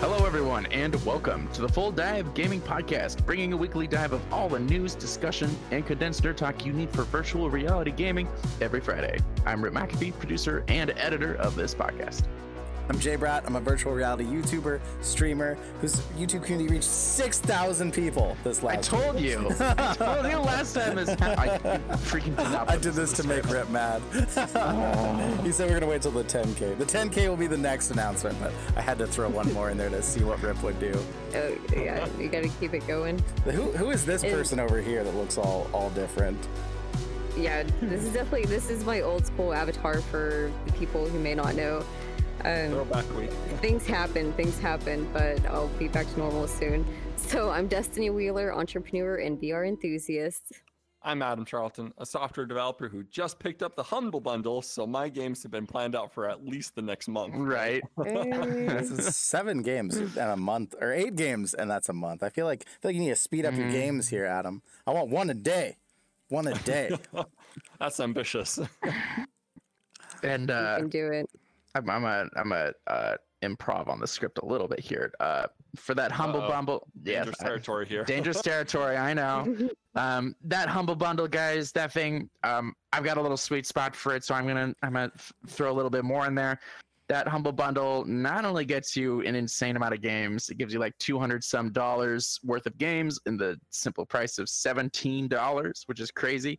Hello, everyone, and welcome to the Full Dive Gaming Podcast, bringing a weekly dive of all the news, discussion, and condensed nerd talk you need for virtual reality gaming every Friday. I'm Rip McAfee, producer and editor of this podcast. I'm Jay Bratt. I'm a virtual reality YouTuber, streamer, whose YouTube community reached 6,000 people this last I last told you. I told you last time is I freaking did not I did this to make. Rip mad. he said we're going to wait till the 10K. The 10K will be the next announcement, but I had to throw one more in there to see what Rip would do. Oh, yeah, you gotta keep it going. Who, who is this Is- person over here that looks all, all different? Yeah, this is definitely this is my old school avatar for the people who may not know. Um, Throwback week. things happen, things happen, but I'll be back to normal soon. So I'm Destiny Wheeler, entrepreneur and VR enthusiast. I'm Adam Charlton, a software developer who just picked up the Humble Bundle, so my games have been planned out for at least the next month. Right. This is seven games in a month, or eight games, and that's a month. I feel like, I feel like you need to speed up your games here, Adam. I want one a day. One a day. That's ambitious. And You uh, can do it. I'm, I'm a I'm a uh, improv on the script a little bit here. Uh, for that humble Uh-oh. bumble, yeah, Dangerous I- territory here. dangerous territory. I know. Um, that humble bundle, guys, that thing. Um, I've got a little sweet spot for it, so I'm gonna I'm gonna f- throw a little bit more in there. That humble bundle not only gets you an insane amount of games, it gives you like 200 some dollars worth of games in the simple price of 17 dollars, which is crazy.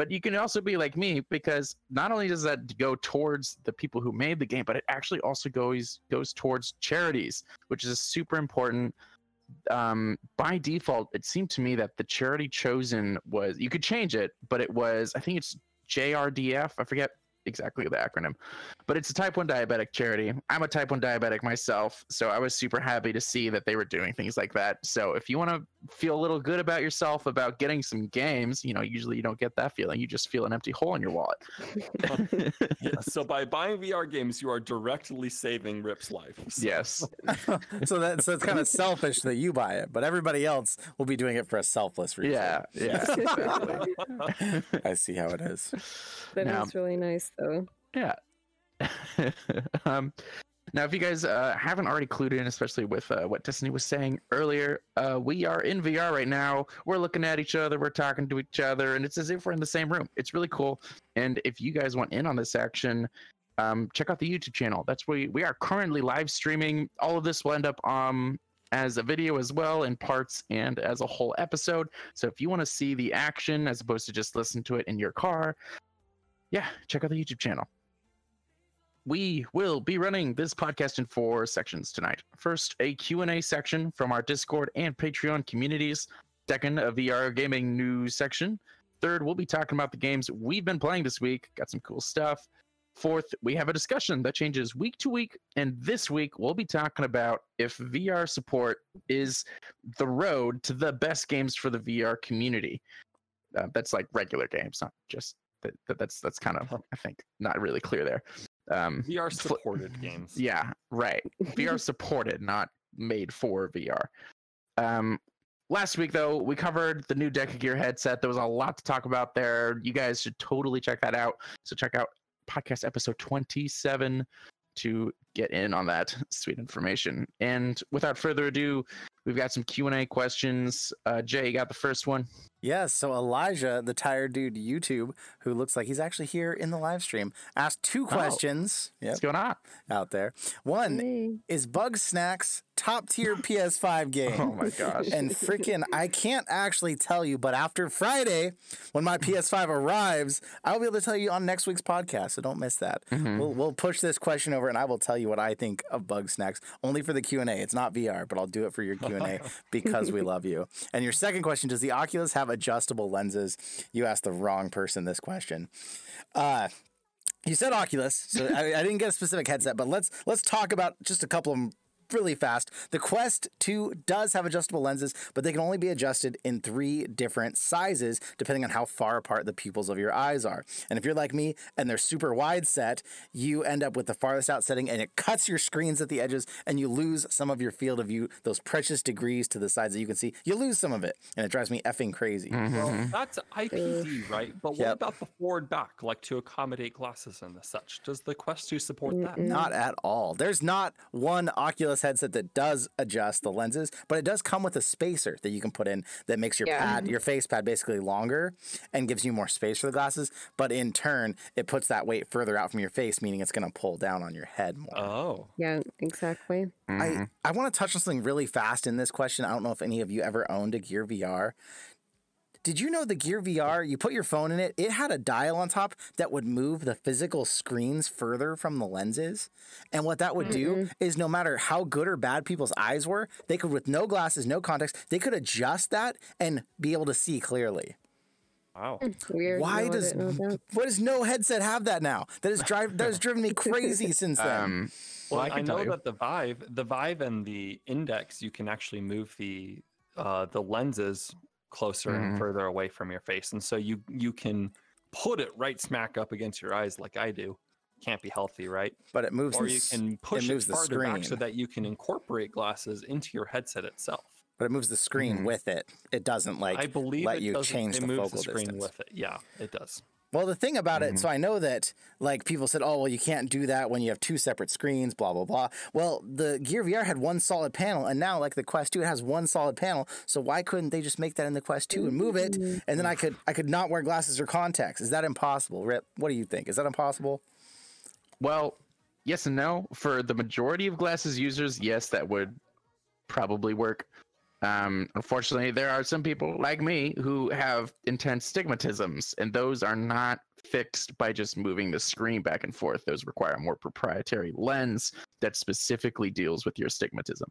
But you can also be like me because not only does that go towards the people who made the game, but it actually also goes goes towards charities, which is super important um, by default, it seemed to me that the charity chosen was you could change it, but it was I think it's JRDF. I forget exactly the acronym, but it's a type 1 diabetic charity. I'm a type 1 diabetic myself, so I was super happy to see that they were doing things like that. So if you want to feel a little good about yourself about getting some games, you know, usually you don't get that feeling. You just feel an empty hole in your wallet. Yeah, so by buying VR games, you are directly saving Rip's life. So- yes. so that so it's kind of selfish that you buy it, but everybody else will be doing it for a selfless reason. Yeah. Yeah. Exactly. I see how it is. That is Now- really nice, though. Yeah. um, now, if you guys uh, haven't already clued in, especially with uh, what Destiny was saying earlier, uh, we are in VR right now. We're looking at each other, we're talking to each other, and it's as if we're in the same room. It's really cool. And if you guys want in on this action, um, check out the YouTube channel. That's where we, we are currently live streaming. All of this will end up um, as a video as well, in parts and as a whole episode. So if you want to see the action as opposed to just listen to it in your car, yeah, check out the YouTube channel. We will be running this podcast in four sections tonight. First, a Q&A section from our Discord and Patreon communities. Second, a VR gaming news section. Third, we'll be talking about the games we've been playing this week. Got some cool stuff. Fourth, we have a discussion that changes week to week. And this week, we'll be talking about if VR support is the road to the best games for the VR community. Uh, that's like regular games, not just that, that that's that's kind of I think not really clear there. Um, VR fl- supported games. yeah, right. VR supported, not made for VR. Um, last week though, we covered the new Deca Gear headset. There was a lot to talk about there. You guys should totally check that out. So check out podcast episode 27 to get in on that sweet information. And without further ado, we've got some Q&A questions. Uh, Jay, you got the first one. Yes, so Elijah, the tired dude YouTube, who looks like he's actually here in the live stream, asked two questions. Yep, What's going on? out there. One Hey. is Bugsnax top tier PS5 game. Oh my gosh. And freaking, I can't actually tell you, but after Friday, when my PS5 arrives, I'll be able to tell you on next week's podcast. So don't miss that. Mm-hmm. We'll, we'll push this question over, and I will tell you what I think of Bugsnax. Only for the Q and A. It's not VR, but I'll do it for your Q and A because we love you. And your second question: Does the Oculus have adjustable lenses? You asked the wrong person this question. Uh, you said Oculus, so I, I didn't get a specific headset, but let's let's talk about just a couple of really fast. The Quest 2 does have adjustable lenses, but they can only be adjusted in three different sizes depending on how far apart the pupils of your eyes are. And if you're like me and they're super wide set, you end up with the farthest out setting and it cuts your screens at the edges and you lose some of your field of view, those precious degrees to the sides that you can see. You lose some of it and it drives me effing crazy. Mm-hmm. Well, mm-hmm. that's IPD, right? But what Yep. about the forward back, like to accommodate glasses and the such? Does the Quest 2 support that? Not at all. There's not one Oculus Oculus headset that does adjust the lenses, but it does come with a spacer that you can put in that makes your Yeah. pad, your face pad, basically longer and gives you more space for the glasses. But in turn, it puts that weight further out from your face, meaning it's going to pull down on your head more. Oh. Yeah, exactly. Mhm. I, I want to touch on something really fast in this question. I don't know if any of you ever owned a Gear VR. Did you know the Gear VR, you put your phone in it, it had a dial on top that would move the physical screens further from the lenses? And what that would do is no matter how good or bad people's eyes were, they could, with no glasses, no contacts, they could adjust that and be able to see clearly. Wow. Weird. Why no, does didn't know that. why does no headset have that now? That has drive that has driven me crazy since then. Um, Well, well, I I, can tell know you. that the Vive, the Vive and the Index, you can actually move the uh, the lenses closer Mhm. and further away from your face, and so you you can put it right smack up against your eyes like I do. Can't be healthy, right? but it moves Or you can push it, moves the farther back so that you can incorporate glasses into your headset itself. but it moves the screen Mhm. with it. It doesn't like I believe let it you change it the moves focal the screen distance. with it. Yeah, it does. Well, the thing about Mhm. it, so I know that like people said, oh, well, you can't do that when you have two separate screens, blah, blah, blah. Well, the Gear VR had one solid panel, and now like the Quest 2, it has one solid panel. So why couldn't they just make that in the Quest 2 and move it? And then I could I could not wear glasses or contacts. Is that impossible? Rip, what do you think? Is that impossible? Well, yes and no. For the majority of glasses users, yes, that would probably work. Um, unfortunately, there are some people like me who have intense stigmatisms, and those are not fixed by just moving the screen back and forth. Those require a more proprietary lens that specifically deals with your stigmatism.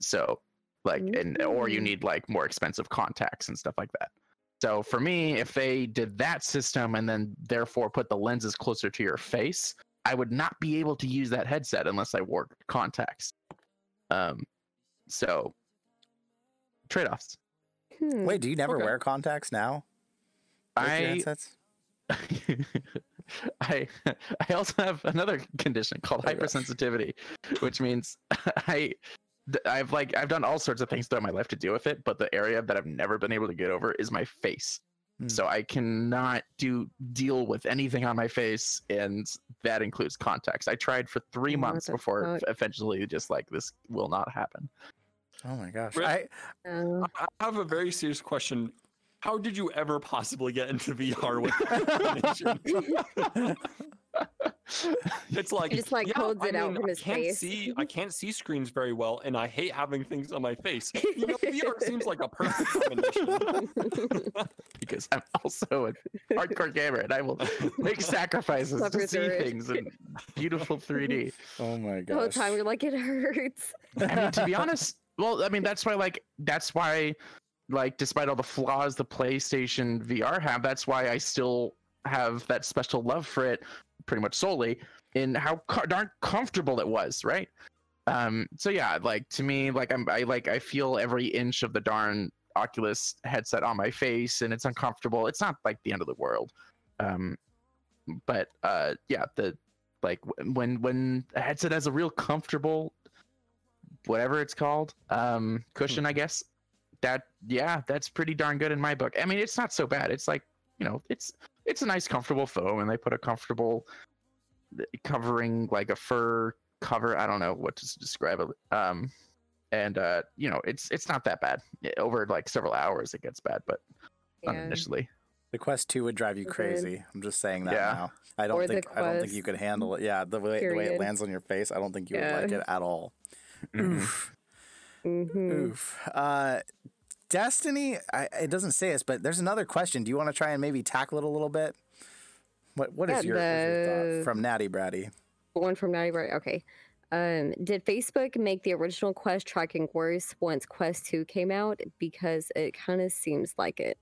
So, like, and or you Mm. need like more expensive contacts and stuff like that. So for me, if they did that system and then therefore put the lenses closer to your face, I would not be able to use that headset unless I wore contacts. Um, so trade-offs. Hmm. Wait, do you never Okay. wear contacts now? I? I I also have another condition called Oh, gosh. hypersensitivity, which means I I've like I've done all sorts of things throughout my life to deal with it, but the area that I've never been able to get over is my face. Hmm. So I cannot do deal with anything on my face, and that includes contacts. I tried for three Oh, months before fuck? eventually just like this will not happen. Oh my gosh. Rip. I, I I have a very serious question. How did you ever possibly get into VR with that combination? It's like just, like, yeah, codes I it out mean, from I his can't face. see. I can't see screens very well, and I hate having things on my face. You know, VR seems like a perfect combination. because I'm also a hardcore gamer and I will make sacrifices to see through it. things in beautiful 3D. oh my the whole gosh. time you're like, it hurts. I mean, to be honest, well, I mean, that's why, like, that's why, like, despite all the flaws the PlayStation VR have, that's why I still have that special love for it, pretty much solely in how darn comfortable it was, right? Um, so yeah, like to me, like I'm, I like, I feel every inch of the darn Oculus headset on my face, and it's uncomfortable. It's not like the end of the world, um, but uh, yeah, the like when when a headset has a real comfortable whatever it's called um cushion i guess that yeah that's pretty darn good in my book i mean it's not so bad it's like you know it's it's a nice comfortable foam and they put a comfortable covering like a fur cover i don't know what to describe it um and uh you know it's it's not that bad over like several hours it gets bad but not Yeah. initially The Quest 2 would drive you crazy. I'm just saying that Yeah. now. I don't Or think I don't think you could handle it. Yeah, the way the way it lands on your face, I don't think you Yeah. would like it at all. Mhm. Oof. hmm Oof. Uh Destiny, I, it doesn't say this, but there's another question. Do you want to try and maybe tackle it a little bit? What what is Yeah, your, what's your thought from Natty Bratty? One from Natty Right. Okay. Um, did Facebook make the original Quest tracking worse once Quest 2 came out? Because it kind of seems like it.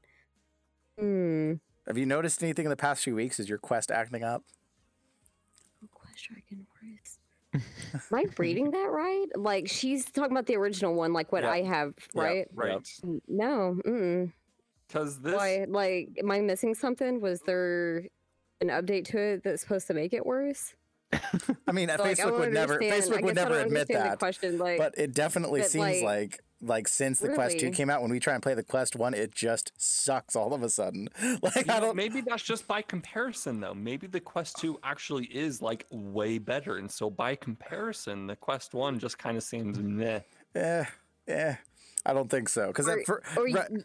Hmm. Have you noticed anything in the past few weeks? Is your Quest acting up? Quest tracking worse. Am I reading that right? Like she's talking about the original one, like what Yep. I have, Yep. right? Right. No. Mm. Because this. Why? Like, am I missing something? Was there an update to it that's supposed to make it worse? I mean, Like, I Facebook don't would never Facebook would never admit understand the that. question. Like, but it definitely but, seems like- like like since the Quest 2 came out when we try and play the Quest 1 it just sucks all of a sudden. Like You I don't maybe that's just by comparison though. Maybe the Quest 2 actually is like way better. And so by comparison, the Quest 1 just kind of seems meh. Yeah, yeah. I don't think so cuz Or, for or you, re-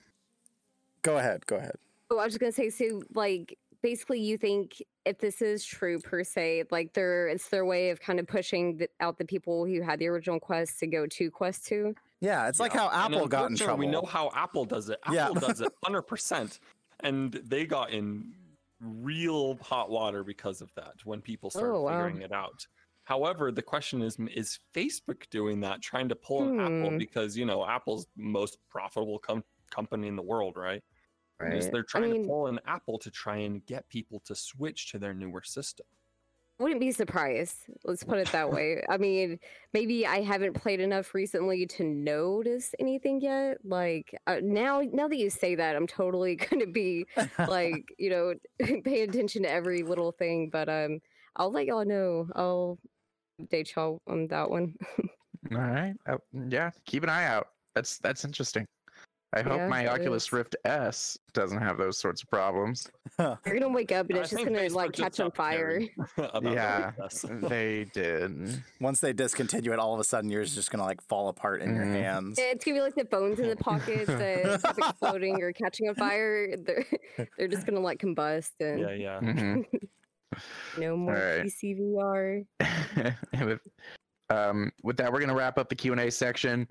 go ahead, go ahead. oh, I was just gonna say, so like basically, you think if this is true per se, like they're it's their way of kind of pushing the, out the people who had the original Quest to go to Quest Two. Yeah, it's like Yeah. how And Apple got in trouble. We know how Apple does it. Apple Yeah. does it 100%. And they got in real hot water because of that when people started Oh, wow. figuring it out. However, the question is is Facebook doing that, trying to pull an Apple Hmm. because, you know, Apple's most profitable com- company in the world, right? And Is Right. they're I trying mean- to pull an Apple to try and get people to switch to their newer system. Wouldn't be surprised. Let's put it that way. I mean, maybe I haven't played enough recently to notice anything yet. Like uh, now, now that you say that, I'm totally gonna be like, you know, pay attention to every little thing. But um, I'll let y'all know. I'll update y'all on that one. All right. Uh, yeah, keep an eye out. That's that's interesting. I hope Yeah, my Oculus is. Rift S doesn't have those sorts of problems. You're gonna wake up and I it's just gonna Facebook like catch on fire. carried about that Yeah. with they did. Once they discontinue it, all of a sudden yours is just gonna like fall apart in your Mhm. hands. It's gonna be like the bones in the pockets that keep exploding or catching on fire. They're they're just gonna like combust and yeah, yeah. Mhm. no more Alright. PC VR. And with, um, with that, we're gonna wrap up the Q and A section.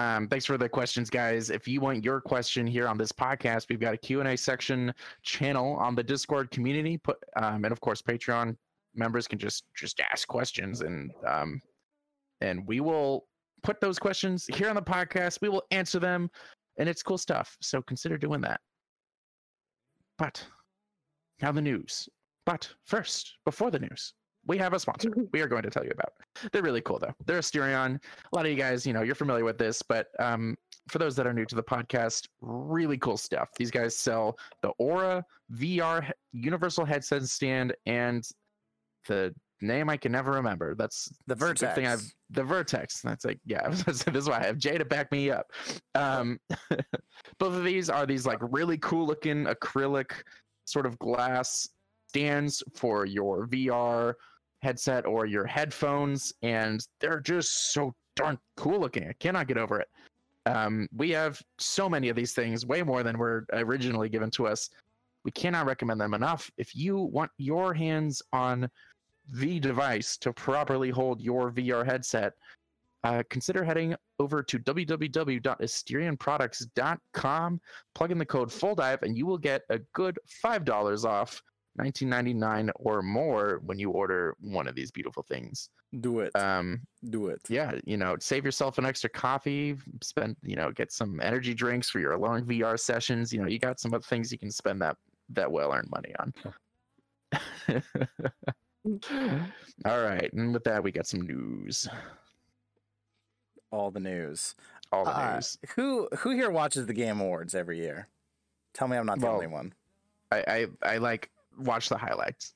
Um, thanks for the questions, guys. If you want your question here on this podcast, we've got a Q and A section channel on the Discord community. Put um, and of course, Patreon members can just just ask questions, and um, and we will put those questions here on the podcast. We will answer them, and it's cool stuff. So consider doing that. But now the news. But first, before the news, we have a sponsor. we are going to tell you about. They're really cool though. They're Asterion. A lot of you guys, you know, you're familiar with this, but um, for those that are new to the podcast, really cool stuff. These guys sell the Aura VR universal headset stand and the name I can never remember. That's The good thing I've the Vertex. That's like yeah. this is why I have Jay to back me up. Um, both of these are these like really cool looking acrylic sort of glass stands for your VR headset or your headphones, and they're just so darn cool looking. I cannot get over it. Um, we have so many of these things, way more than were originally given to us. We cannot recommend them enough. If you want your hands on the device to properly hold your VR headset, uh, consider heading over to www.asterianproducts.com, plug in the code FULLDIVE, and you will get a good $5 off 19.99 or more when you order one of these beautiful things. Do it. Um, Do it. yeah, you know, save yourself an extra coffee, spend, you know, get some energy drinks for your long VR sessions. You know, you got some other things you can spend that that well-earned money on. All right, and with that, we got some news. All the news. All the Uh, news. who who here watches the Game Awards every year? Tell me I'm not the Well, only one. I, I I like watch the highlights.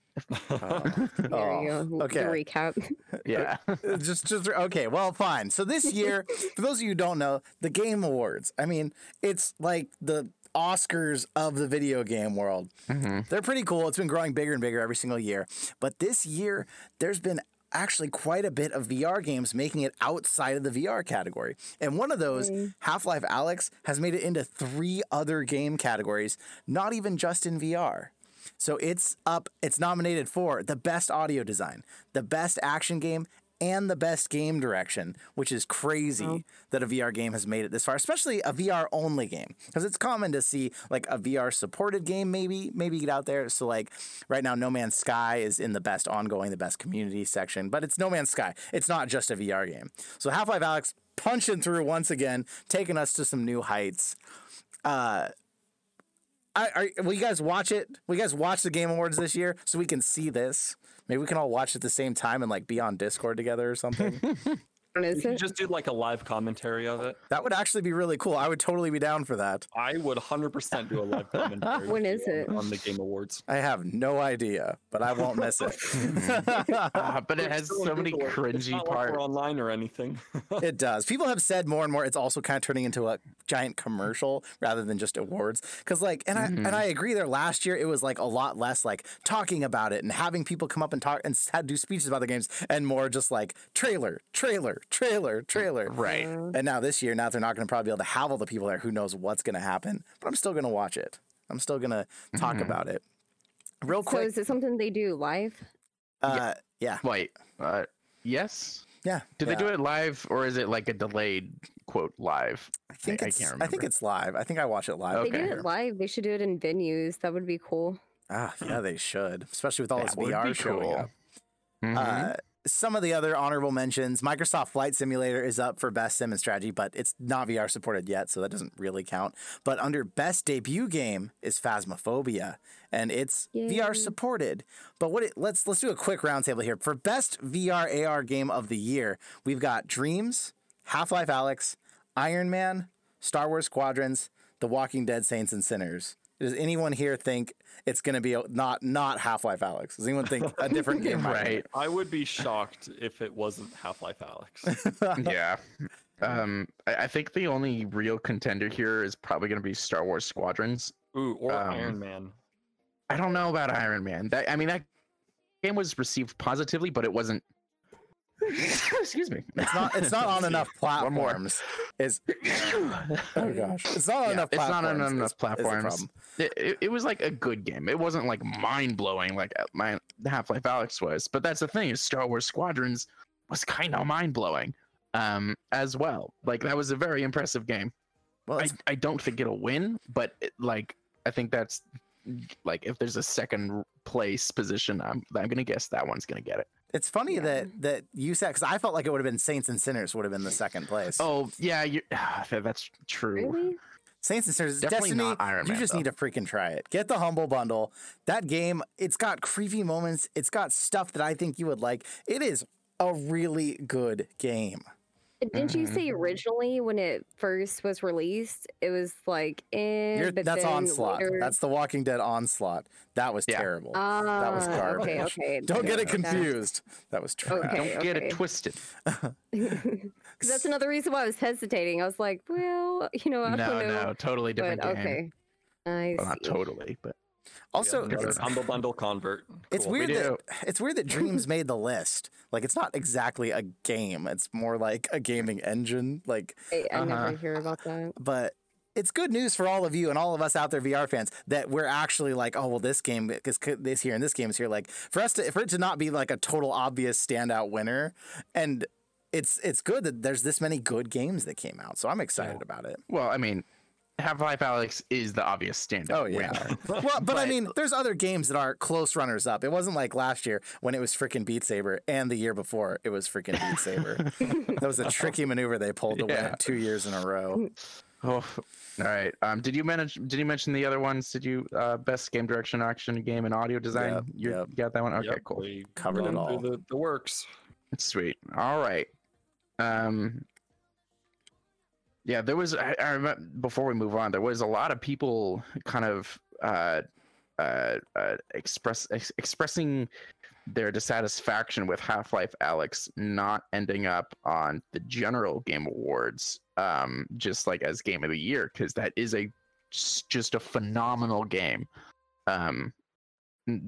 Oh. There Oh, you go. The okay. recap. Yeah. Uh, just just okay well fine so this year for those of you who don't know the game awards i mean it's like the oscars of the video game world hmm they're pretty cool it's been growing bigger and bigger every single year but this year there's been actually quite a bit of vr games making it outside of the vr category and one of those Mm. half-life alyx has made it into three other game categories not even just in vr so it's up, it's nominated for the best audio design, the best action game, and the best game direction, which is crazy Wow. that a VR game has made it this far, especially a VR only game. Because it's common to see like a VR supported game maybe, maybe get out there. So like right now, No Man's Sky is in the best ongoing, the best community section, but it's No Man's Sky. It's not just a VR game. So Half-Life Alyx punching through once again, taking us to some new heights. Uh I, are, will you guys watch it? Will you guys watch the Game Awards this year so we can see this? Maybe we can all watch at the same time and like be on Discord together or something. What We is could it? just do like a live commentary of it. That would actually be really cool. I would totally be down for that. I would 100% do a live commentary. When with is you it? on, on the Game Awards? I have no idea, but I won't miss it. Ah, but it has so many Google. It's cringy not like we're parts. online or anything. it does. People have said more and more it's also kind of turning into a giant commercial rather than just awards. Cause like and I and I agree there last year it was like a lot less like talking about it and having people come up and talk and do speeches about the games and more just like trailer, trailer, trailer, trailer. Right. Uh, And now this year, now they're not going to probably be able to have all the people there. Who knows what's going to happen? But I'm still going to watch it. I'm still going to talk about it. Real quick. so is it something they do live? uh, yeah, Wait. Uh, yes. yeah. Did yeah. they do it live or is it like a delayed quote live? I think I it's. can't remember. I think it's live. I think I watch it live. They do it live. They should do it in venues. That would be cool. Ah, yeah, they should, especially with all That this VR be showing cool. up. Mhm. Uh, some of the other honorable mentions: Microsoft Flight Simulator is up for best sim and strategy, but it's not VR supported yet, so that doesn't really count. But under best debut game is Phasmophobia, and it's VR supported. But what? It, let's let's do a quick roundtable here for best VR AR game of the year. We've got Dreams, Half Life Alyx, Iron Man, Star Wars Squadrons, The Walking Dead: Saints and Sinners. Does anyone here think it's going to be a, not not Half Life Alyx? Does anyone think a different game? might right. I would be shocked if it wasn't Half Life Alyx. yeah. Um, I, I think the only real contender here is probably going to be Star Wars Squadrons. Ooh, or Um, Iron Man. I don't know about Iron Man. That I mean, that game was received positively, but it wasn't. Excuse me. It's not. It's not on enough One more. platforms. Is oh gosh, it's not on Yeah, enough. it's not on enough is platforms. problem. It, it, it was like a good game. It wasn't like mind blowing like uh, my Half Life Alyx was. But that's the thing is Star Wars Squadrons was kind of mind blowing, um, as well. Like that was a very impressive game. Well, I, I don't think it'll win, but it, like I think that's like if there's a second place position, I'm I'm gonna guess that one's gonna get it. It's funny Yeah. that that you said because I felt like it would have been Saints and Sinners would have been the second place. Oh yeah, you that's true. Really? Saints and Sinners, Definitely Destiny. not Iron you just though. need to freaking try it. Get the humble bundle. That game, it's got creepy moments. It's got stuff that I think you would like. It is a really good game. Didn't you Mhm. say originally when it first was released, it was like, eh, You're, but that's then onslaught. later- That's the Walking Dead onslaught. That was Yeah. terrible. Ah, that was garbage. Okay, okay. Don't get it okay. confused. That was trash. Okay. Don't get okay. it twisted. 'Cause that's another reason why I was hesitating. I was like, well, you know, I No, don't know. no, totally different but game. okay. I Well, not totally, but Also, Yeah, it's, humble bundle convert. it's weird We that it's weird that Dreams made the list. Like it's not exactly a game. It's more like a gaming engine. Like I, I Uh-huh. never hear about that. but it's good news for all of you and all of us out there VR fans that we're actually like, oh well, this game is this here and this game is here. Like for us to for it to not be like a total obvious standout winner, and it's it's good that there's this many good games that came out. So I'm excited about it. well, I mean, Half Life Alyx is the obvious standout Oh yeah. well, but, I mean, there's other games that are close runners up. It wasn't like last year when it was freaking Beat Saber, and the year before it was freaking Beat Saber. that was a tricky maneuver they pulled to win Yeah. it two years in a row. Oh, all right. Um, did you manage? Did you mention the other ones? Did you uh, best game direction, action, game, and audio design? Yep, you yep. got that one? Okay, Yep, cool. we Covered it all. The, the works. It's sweet. All right. Um. Yeah, there was. I, I remember before we move on, there was a lot of people kind of uh, uh, uh, express ex- expressing their dissatisfaction with Half-Life Alyx not ending up on the general game awards, um, just like as game of the year, because that is a just just a phenomenal game. Um,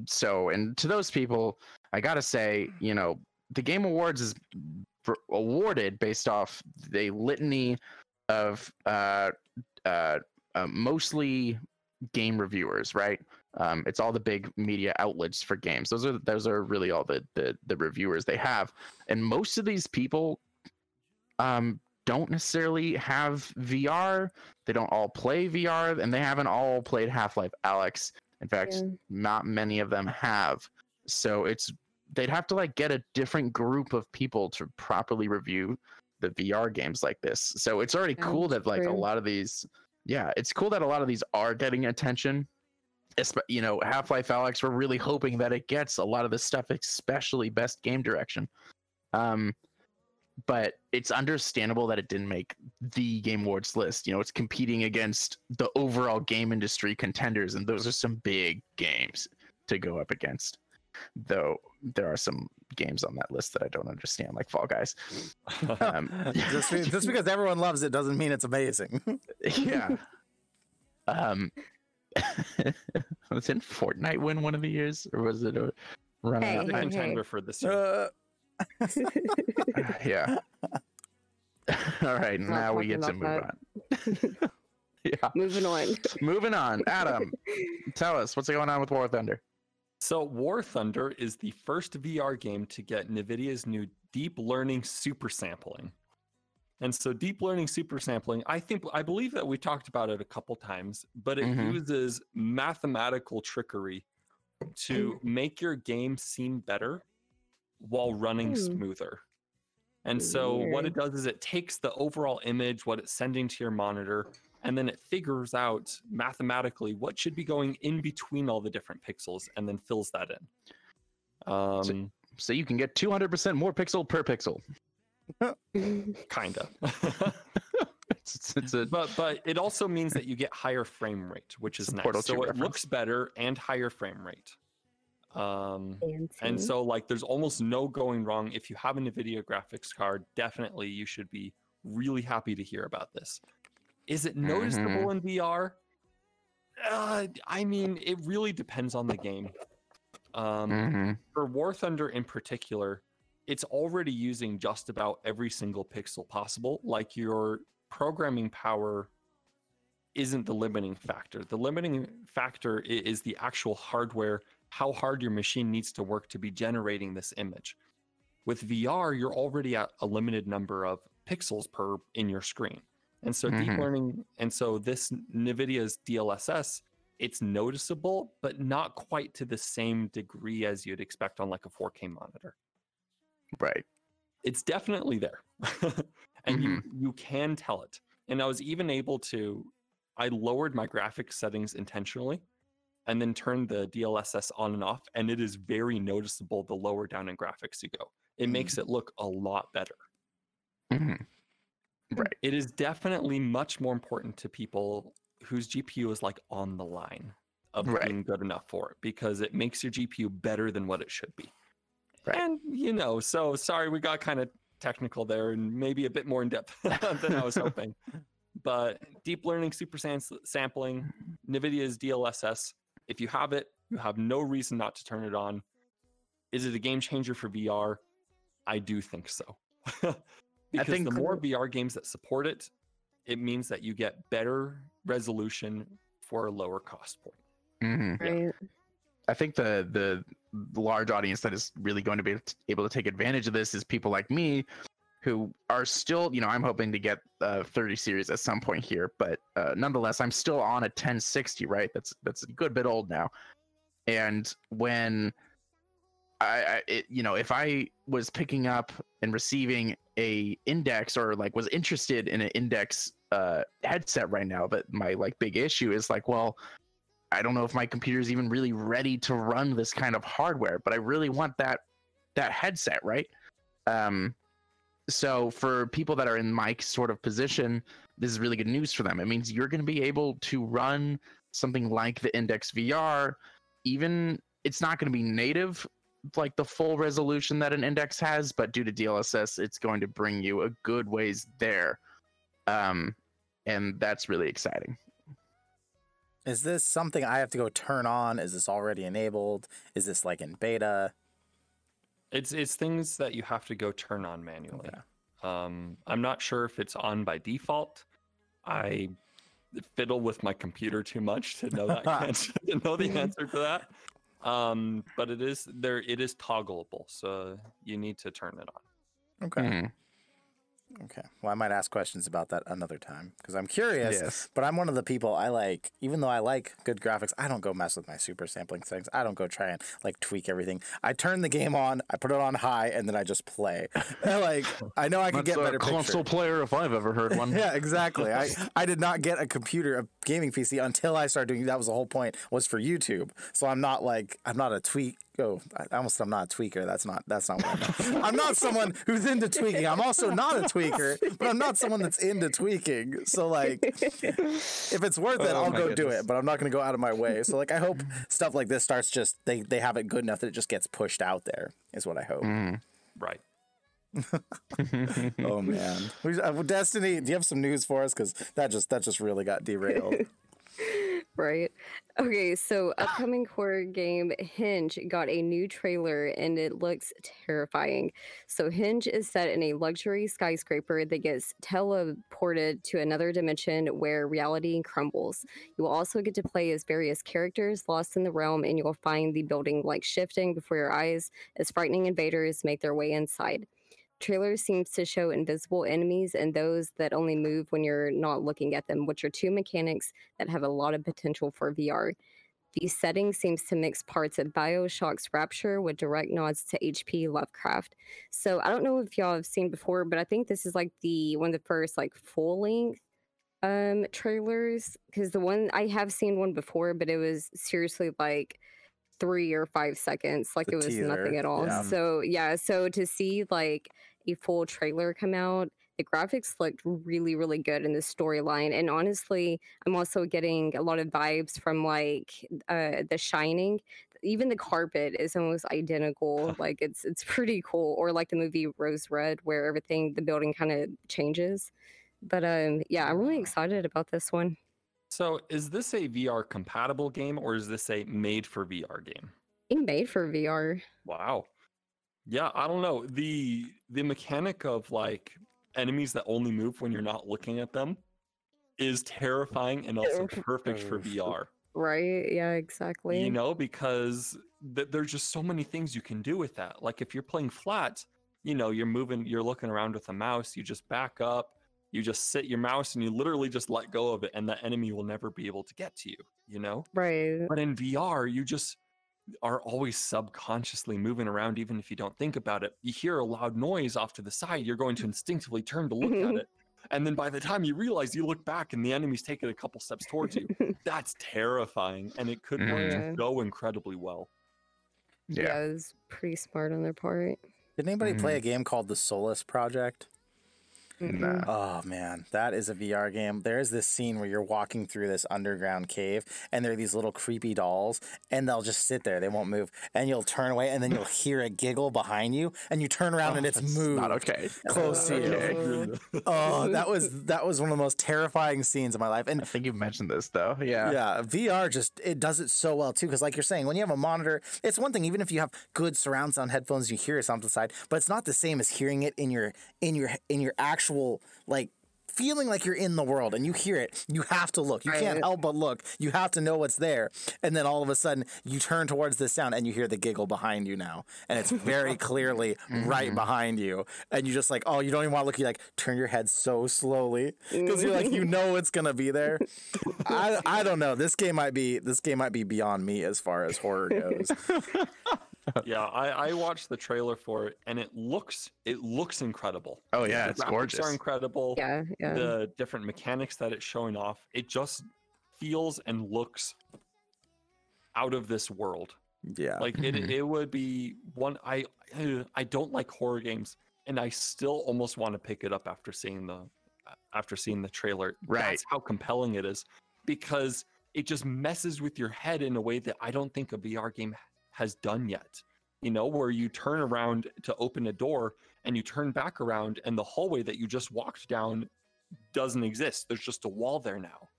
so and to those people, I gotta say, you know, the Game Awards is awarded based off the litany of uh, uh, uh, mostly game reviewers, right? Um, it's all the big media outlets for games. Those are those are really all the the, the reviewers they have, and most of these people um, don't necessarily have VR. They don't all play VR, and they haven't all played Half Life Alyx. In fact, Yeah. not many of them have. So it's they'd have to like get a different group of people to properly review the VR games like this. So it's already cool that like a lot of these yeah, it's cool that a lot of these are getting attention. Espe- You know, Half Life Alyx, we're really hoping that it gets a lot of this stuff, especially best game direction. Um, but it's understandable that it didn't make the Game Awards list. You know, it's competing against the overall game industry contenders, and those are some big games to go up against. Though there are some games on that list that I don't understand, like Fall Guys. Um, just, just because everyone loves it doesn't mean it's amazing. yeah. Um, didn't Fortnite win one of the years, or was it a run Hey, out? the hey, contender for this year. Uh, yeah. All right, Not now we get to move about on. yeah, Moving on. moving on. Adam, tell us what's going on with War of Thunder. So, War Thunder is the first VR game to get NVIDIA's new deep learning super sampling. And so, deep learning super sampling, I think, I believe that we talked about it a couple times, but it Mhm. uses mathematical trickery to make your game seem better while running Hmm. smoother. And so, what it does is it takes the overall image, what it's sending to your monitor, and then it figures out mathematically what should be going in between all the different pixels and then fills that in. Um, So you can get 200% more pixel per pixel. kind of. It's, it's, it's a but but it also means that you get higher frame rate, which is nice. So 2 it reference. looks better and higher frame rate. Um, and so like there's almost no going wrong if you have a Nvidia graphics card. Definitely, you should be really happy to hear about this. Is it noticeable in VR? Uh, I mean, it really depends on the game. Um, Mhm. for War Thunder in particular, it's already using just about every single pixel possible. Like your programming power isn't the limiting factor. The limiting factor is the actual hardware, how hard your machine needs to work to be generating this image. With VR, you're already at a limited number of pixels per in your screen. And so deep Mhm. learning, and so this NVIDIA's DLSS, it's noticeable, but not quite to the same degree as you'd expect on like a 4K monitor. right. It's definitely there. and you mm-hmm. you can tell it. And I was even able to I lowered my graphics settings intentionally and then turned the DLSS on and off and it is very noticeable the lower down in graphics you go. It makes mm. it look a lot better. Mm-hmm. Mhm. It is definitely much more important to people whose GPU is like on the line of Right. being good enough for it because it makes your GPU better than what it should be. Right. And you know, so sorry we got kind of technical there and maybe a bit more in depth than I was hoping. But deep learning super sampling, NVIDIA's DLSS, if you have it, you have no reason not to turn it on. Is it a game changer for VR? I do think so. because think- the more VR games that support it, it means that you get better resolution for a lower cost point. Mhm. right. I think the the large audience that is really going to be able to take advantage of this is people like me who are still, you know, I'm hoping to get a 30 series at some point here, but uh, nonetheless, I'm still on a 1060, right? That's that's a good bit old now. And when I, I it, you know, if I was picking up and receiving a index or like was interested in an index uh headset right now, but my like big issue is like, well, I don't know if my computer is even really ready to run this kind of hardware, but I really want that that headset, right? Um, so for people that are in my sort of position, this is really good news for them. It means you're going to be able to run something like the Index VR, even it's not going to be native like the full resolution that an Index has, but due to DLSS, it's going to bring you a good ways there. Um, and that's really exciting. Is this something I have to go turn on? Is this already enabled? Is this like in beta? It's it's things that you have to go turn on manually. Okay. Um, I'm not sure if it's on by default. I fiddle with my computer too much to know that answer, to know the answer to that. Um, but it is there. It is toggleable, so you need to turn it on. Okay. Mhm. Okay. Well, I might ask questions about that another time because I'm curious. Yes. But I'm one of the people I like, even though I like good graphics, I don't go mess with my super sampling settings. I don't go try and like tweak everything. I turn the game on, I put it on high, and then I just play. like I know I can get better picture. Console player if I've ever heard one. yeah, exactly. I, I did not get a computer, a gaming PC until I started doing that was the whole point was for YouTube. So I'm not like I'm not a tweak oh, I almost I'm not a tweaker. That's not that's not what I'm. I'm not someone who's into tweaking. I'm also not a tweaker, but I'm not someone that's into tweaking. So like, if it's worth it, Oh I'll my go do it. But I'm not going to go out of my way. So like, I hope stuff like this starts just they they have it good enough that it just gets pushed out there. Is what I hope. Mm. Right. Oh man, uh, Destiny, do you have some news for us? Because that just that just really got derailed. right? Okay, so upcoming horror game Hinge got a new trailer and it looks terrifying. So Hinge is set in a luxury skyscraper that gets teleported to another dimension where reality crumbles. You will also get to play as various characters lost in the realm and you will find the building like shifting before your eyes as frightening invaders make their way inside. Trailer seems to show invisible enemies and those that only move when you're not looking at them, which are two mechanics that have a lot of potential for VR. The setting seems to mix parts of Bioshock's Rapture with direct nods to HP Lovecraft. So I don't know if y'all have seen before, but I think this is like the one of the first like full length um trailers because the one I have seen one before, but it was seriously like three or five seconds, like The it was nothing at all. yeah. So yeah, so to see like a full trailer come out the graphics looked really really good in the storyline and honestly i'm also getting a lot of vibes from like uh the shining even the carpet is almost identical like it's it's pretty cool or like the movie rose red where everything the building kind of changes but um yeah i'm really excited about this one So, is this a VR compatible game or is this a made for VR game? being made for vr Wow. Yeah, I don't know. The the mechanic of like enemies that only move when you're not looking at them is terrifying and also perfect for VR. right yeah exactly You know, because th- there's just so many things you can do with that. Like if you're playing flat, you know, you're moving, you're looking around with a mouse, you just back up, you just sit your mouse and you literally just let go of it and the enemy will never be able to get to you, you know? right But in VR, you just are always subconsciously moving around, even if you don't think about it. You hear a loud noise off to the side, you're going to instinctively turn to look at it. And then by the time you realize you look back and the enemy's taking a couple steps towards you, that's terrifying. And it could work mm-hmm. Yeah. so incredibly well. yeah. Yeah. it was pretty smart on their part Did anybody play a mm-hmm. game called The Solus Project? Nah. Oh man, that is a VR game. There is this scene where you're walking through this underground cave and there are these little creepy dolls and they'll just sit there, they won't move. And you'll turn away and then you'll hear a giggle behind you and you turn around Oh, and it's that's moved. Not okay. Close to you. Okay. Oh, that was that was one of the most terrifying scenes of my life. And I think you've mentioned this though. Yeah. yeah, VR just it does it so well too. Because like you're saying, when you have a monitor, it's one thing. Even if you have good surround sound headphones, you hear it off to the side, but it's not the same as hearing it in your in your in your actual like feeling like you're in the world and you hear it. You have to look. You can't help but look. You have to know what's there. And then all of a sudden, you turn towards the sound and you hear the giggle behind you now, and it's very clearly right mm-hmm. behind you. And you just like, oh, you don't even want to look. You like turn your head so slowly because you're like, you mm-hmm. know it's gonna be there. I I don't know. This game might be this game might be beyond me as far as horror goes. yeah, I, I watched the trailer for it and it looks it looks incredible. Oh yeah, The it's graphics gorgeous. are incredible. yeah yeah the different mechanics that it's showing off, it just feels and looks out of this world. Yeah. Like it, Mhm. it would be one. I I don't like horror games, and I still almost want to pick it up after seeing the after seeing the trailer. Right. That's how compelling it is, because it just messes with your head in a way that I don't think a VR game has done yet. You know, where you turn around to open a door and you turn back around, and the hallway that you just walked down doesn't exist. There's just a wall there now.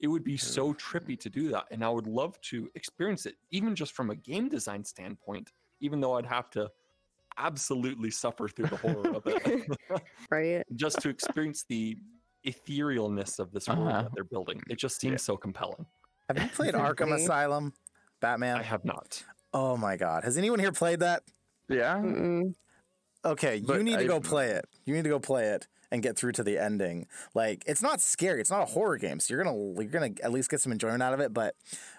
It would be so trippy to do that, and I would love to experience it, even just from a game design standpoint. Even though I'd have to absolutely suffer through the horror of it, right just to experience the etherealness of this world Uh-huh. that they're building. It just seems Yeah. so compelling. have you played Arkham Asylum, Batman? I have not. Oh my god. Has anyone here played that? Yeah. Mm-mm. Okay, you need to I- go play it. You need to go play it and get through to the ending. Like it's not scary. It's not a horror game, so you're gonna you're gonna at least get some enjoyment out of it. But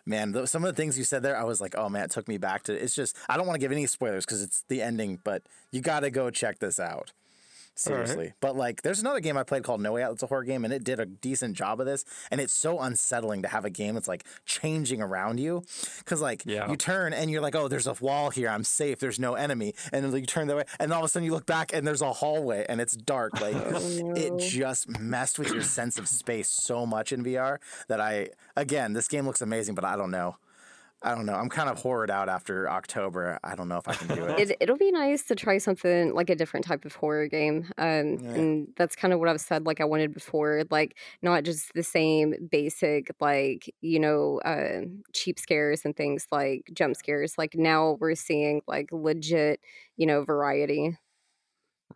man, th- some of the things you said there, I was like, oh man, it took me back to. It's just I don't want to give any spoilers because it's the ending, but you got to go check this out. Seriously. But like there's another game I played called No Way Out It's a horror game and it did a decent job of this. And it's so unsettling to have a game that's like changing around you. Cause like Yeah. you turn and you're like, oh, there's a wall here. I'm safe. There's no enemy. And then you turn that way. And all of a sudden you look back and there's a hallway and it's dark. Like Oh, it just messed with your sense of space so much in VR that I again, this game looks amazing, but I don't know. I don't know. I'm kind of horrored out after October. I don't know if I can do it. It, it'll be nice to try something like a different type of horror game. Um, Yeah. and that's kind of what I've said, like I wanted before, like not just the same basic, like, you know, uh, cheap scares and things like jump scares. Like now we're seeing like legit, you know, variety.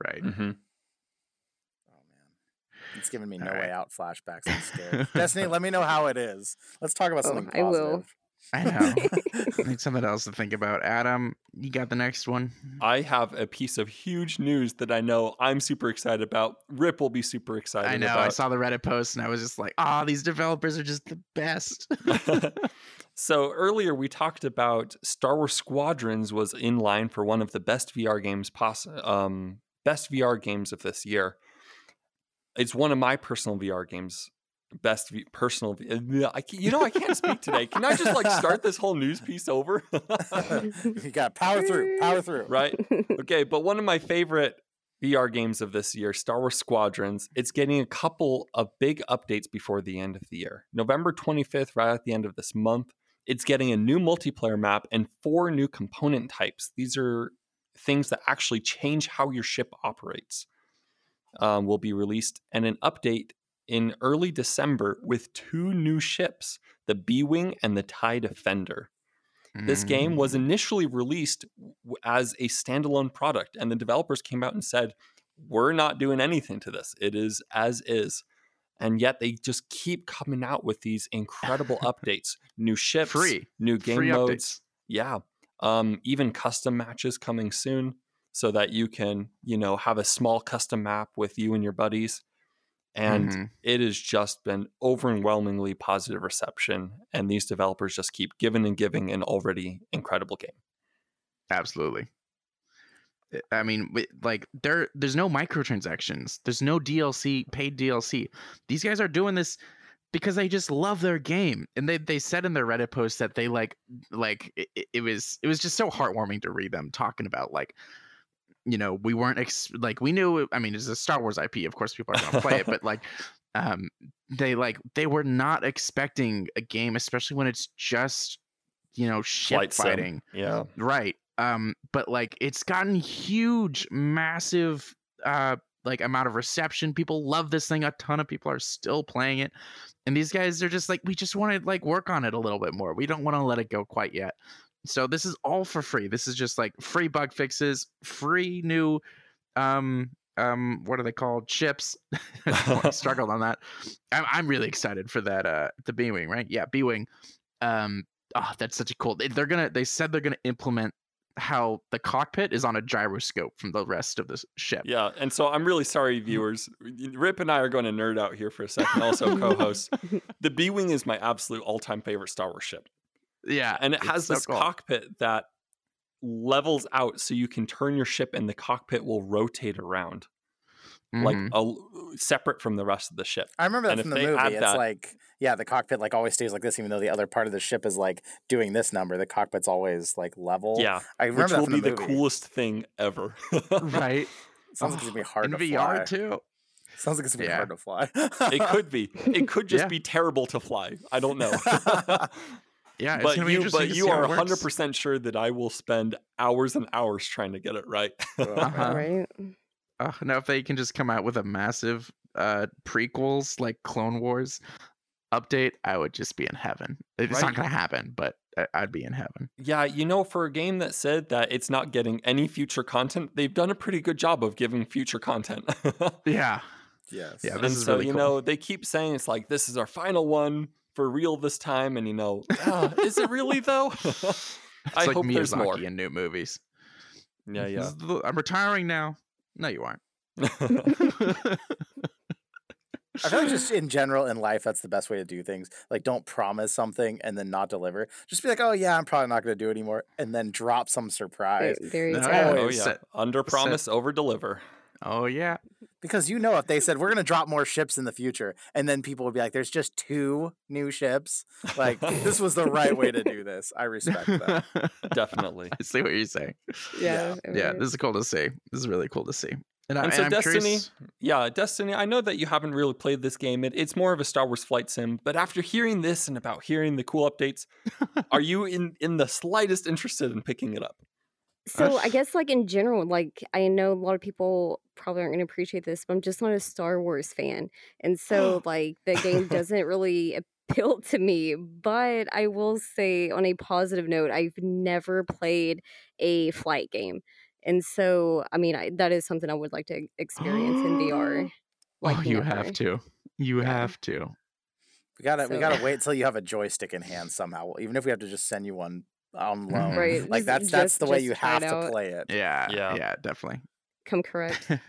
Right. Mm-hmm. Oh man, it's giving me no All way out flashbacks. I'm scared. Destiny, let me know how it is. Let's talk about Oh, something I will. Positive. I know. I need something else to think about. Adam, you got the next one. I have a piece of huge news that I know I'm super excited about. Rip will be super excited I know. about. I saw the Reddit post and I was just like, "Ah, these developers are just the best." so earlier we talked about Star Wars Squadrons was in line for one of the best VR games poss- um best VR games of this year. It's one of my personal VR games. Best personal, I ca- you know I can't speak today. Can I just like start this whole news piece over? you got power through, power through. right? Okay, but one of my favorite VR games of this year, Star Wars Squadrons, it's getting a couple of big updates before the end of the year. November 25th, right at the end of this month, it's getting a new multiplayer map and four new component types. These are things that actually change how your ship operates. Um, will be released and an update in early December with two new ships, the B Wing and the TIE Defender. This game was Mm. initially released as a standalone product, and the developers came out and said, We're not doing anything to this. It is as is. And yet they just keep coming out with these incredible updates new ships, free, new game free modes. updates. Yeah. Um, even custom matches coming soon so that you can, you know, have a small custom map with you and your buddies. And Mhm. it has just been overwhelmingly positive reception. And these developers just keep giving and giving an already incredible game. Absolutely. I- mean, like there, there's no microtransactions. There's no DLC, paid DLC. These guys are doing this because they just love their game, and they they said in their Reddit post that they like like it- it was it was just so heartwarming to read them talking about like. You know, we weren't ex- like we knew. I mean, it's a Star Wars IP. Of course, people are going to play it, but like, um, they like they were not expecting a game, especially when it's just you know ship Flight sim. fighting. Yeah. Right. Um, but like it's gotten huge, massive uh like amount of reception. People love this thing. A ton of people are still playing it. And these guys are just like, we just want to like work on it a little bit more. We don't want to let it go quite yet. So this is all for free. This is just like free bug fixes, free new um um what are they called Chips. Struggled on that I'm, I'm really excited for that uh the b-wing right yeah b-wing um oh that's such a cool they- they're gonna they said they're gonna implement how the cockpit is on a gyroscope from the rest of the ship Yeah. And so I'm really sorry, viewers. Rip and I are going to nerd out here for a second, also co host. The B Wing is my absolute all time favorite Star Wars ship. Yeah And it has so this cool. cockpit that levels out so you can turn your ship and the cockpit will rotate around, like Mhm. a, separate from the rest of the ship. I remember that And from the movie. It's that- like, yeah, the cockpit like always stays like this, even though the other part of the ship is like doing this number. The cockpit's always like level. Yeah. I remember Which that will from be the, the, movie. coolest thing ever. right Sounds like it's gonna be hard in to VR fly. too Sounds like it's gonna be hard to fly. it could be. It could just Yeah. be terrible to fly. I don't know. yeah it's but be you, but you are 100% sure that I will spend hours and hours trying to get it right. Uh-huh. right? Uh, now, if they can just come out with a massive uh prequels like Clone Wars update, I would just be in heaven. It's Right. not gonna happen, but I- I'd be in heaven. Yeah, you know, for a game that said that it's not getting any future content, they've done a pretty good job of giving future content. Yeah, yes. Yeah, and is so, really you cool. know, they keep saying it's like this is our final one for real this time, and you know, ah, is it really though? it's I like hope there's Miyazaki more. in new movies. Yeah, yeah. the- I'm retiring now. No, you aren't. I feel like just in general in life, that's the best way to do things. Like, don't promise something and then not deliver. Just be like, oh yeah, I'm probably not going to do it anymore, and then drop some surprise. there you go. oh yeah, under promise, over deliver. Oh yeah. Because you know, if they said we're going to drop more ships in the future, and then people would be like, "There's just two new ships," like this was the right way to do this. I respect that. Definitely. I see what you're saying. Yeah. Yeah, right. this is cool to see. This is really cool to see. And, I, And so I'm Destiny- curious- Yeah, Destiny. I know that you haven't really played this game. It, it's more of a Star Wars flight sim. But after hearing this and about hearing the cool updates, are you in in the slightest interested in picking it up? So I guess like in general, like I know a lot of people probably aren't going to appreciate this, but I'm just not a Star Wars fan, and so like the game doesn't really appeal to me. But I will say, on a positive note, I've never played a flight game, and so I mean I, that is something I would like to experience in VR. oh, you never. have to. You Yeah. have to. We gotta we gotta wait till you have a joystick in hand somehow. Even if we have to just send you one on loan, Right, like just- that's that's just- the way you have to out. play it. Yeah. Yeah. Yeah, definitely. Come correct.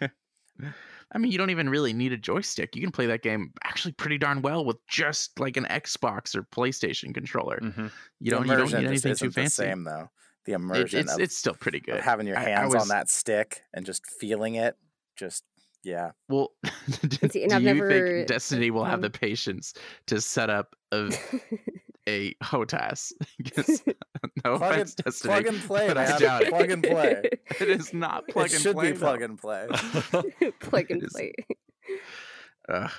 I mean, you don't even really need a joystick. You can play that game actually pretty darn well with just like an Xbox or PlayStation controller. Mhm. You don't, you don't need anything isn't too fancy. The same though. The It- immersion it's of, it's still pretty good. having your I- I hands was- on that stick and just feeling it. Just yeah. Well, do, see, do you never think Destiny will have um, the patience to set up a a oh, HOTAS? 'Cause no Plug offense, and, Destiny, plug and play. but to I doubt it. it. Plug and play. it is not plug it and should play. be plug and play. plug and play. Ugh.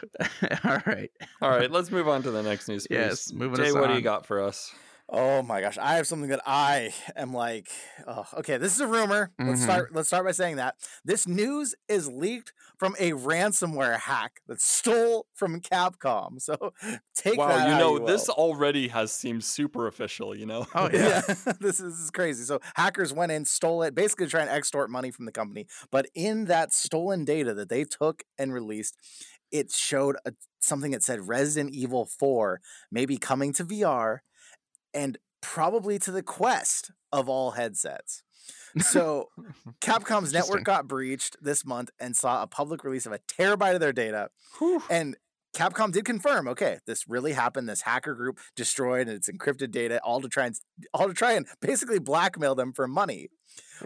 all right. All right, let's move on to the next news. Please. Yes, moving Jay, us what do you got for us? Oh my gosh, I have something that I am like, oh, okay, this is a rumor. Let's Mhm. start let's start by saying that. This news is leaked from a ransomware hack that stole from Capcom. So take wow, that you know you this already has seemed super official. You know. Oh yeah. yeah, this, is, this is crazy. So hackers went in, stole it, basically trying to extort money from the company. But in that stolen data that they took and released, it showed a, something that said Resident Evil 4 may be coming to VR and probably to the Quest of all headsets. So Capcom's network got breached this month and saw a public release of a terabyte of their data. And Capcom did confirm, okay, this really happened. This hacker group destroyed its encrypted data, all to try and all to try and basically blackmail them for money.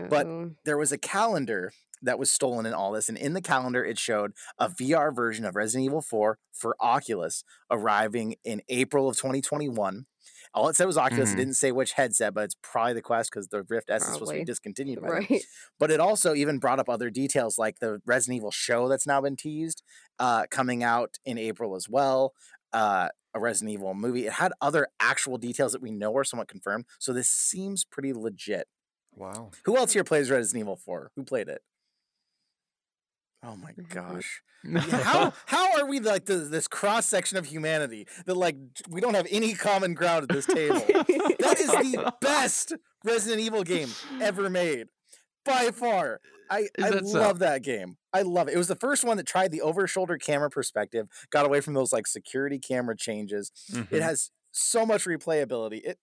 But- Uh-oh. There was a calendar that was stolen in all this, and in the calendar it showed a VR version of Resident Evil 4 for Oculus arriving in April of 2021. All it said was Oculus. It Mhm. didn't say which headset, but it's probably the Quest because the Rift S is supposed to be discontinued by them. right. But it also even brought up other details like the Resident Evil show that's now been teased, uh, coming out in April as well. Uh, a Resident Evil movie. It had other actual details that we know are somewhat confirmed. So this seems pretty legit. Wow. Who else here plays Resident Evil 4? Who played it? Oh my Mhm. gosh. Yeah, how how are we like the, this cross section of humanity that like we don't have any common ground at this table? that is the best Resident Evil game ever made. By far. I, I that so? love that game. I love it. It was the first one that tried the over shoulder camera perspective, got away from those like security camera changes. Mhm. It has so much replayability. It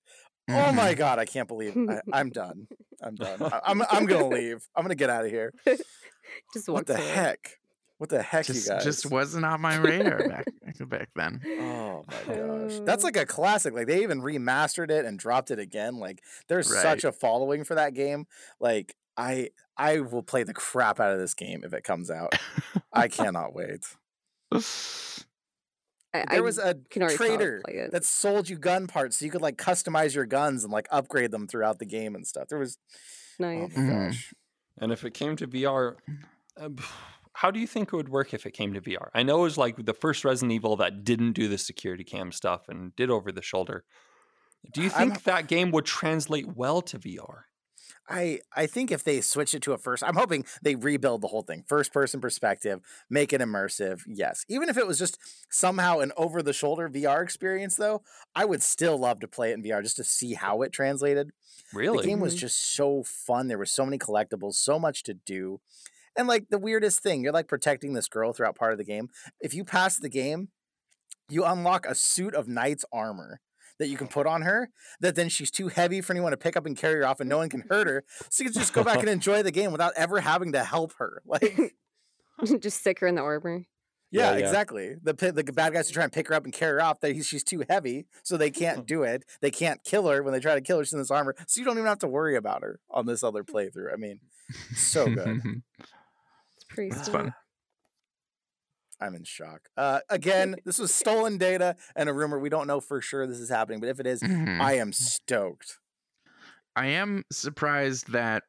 oh Mhm. my god, I can't believe I, I'm done. I'm done. I, I'm I'm gonna leave. I'm gonna get out of here. Just What the away. heck? What the heck, just, you guys? just wasn't on my radar back back then. Oh my gosh. That's Oh. like a classic. Like they even remastered it and dropped it again. Like there's Right. such a following for that game. Like I I will play the crap out of this game if it comes out. I cannot wait. I, There was a can already tell I'll trader that sold you gun parts so you could like customize your guns and like upgrade them throughout the game and stuff. There was oh nice. my Mhm. And if it came to VR, uh, how do you think it would work if it came to VR? I know it was like the first Resident Evil that didn't do the security cam stuff and did over the shoulder. Do you I'm- think that game would translate well to VR? I I think if they switch it to a first, I'm hoping they rebuild the whole thing, first person perspective, make it immersive. Yes, even if it was just somehow an over the shoulder VR experience, though, I would still love to play it in VR just to see how it translated. Really? The game was Mhm. just so fun. There were so many collectibles, so much to do, and like the weirdest thing, you're like protecting this girl throughout part of the game. If you pass the game, you unlock a suit of knight's armor that you can put on her that then she's too heavy for anyone to pick up and carry her off and no one can hurt her. So you can just go back and enjoy the game without ever having to help her like just stick her in the armor. yeah, Yeah, yeah. exactly. The the bad guys who try and pick her up and carry her off That she's too heavy so they can't hmm. do it. They can't kill her when they try to kill her she's in this armor so you don't even have to worry about her on this other playthrough. I mean so good. It's Pretty That's fun. I'm in shock. Uh, again, this was stolen data and a rumor. We don't know for sure this is happening, but if it is, Mhm. I am stoked. I am surprised that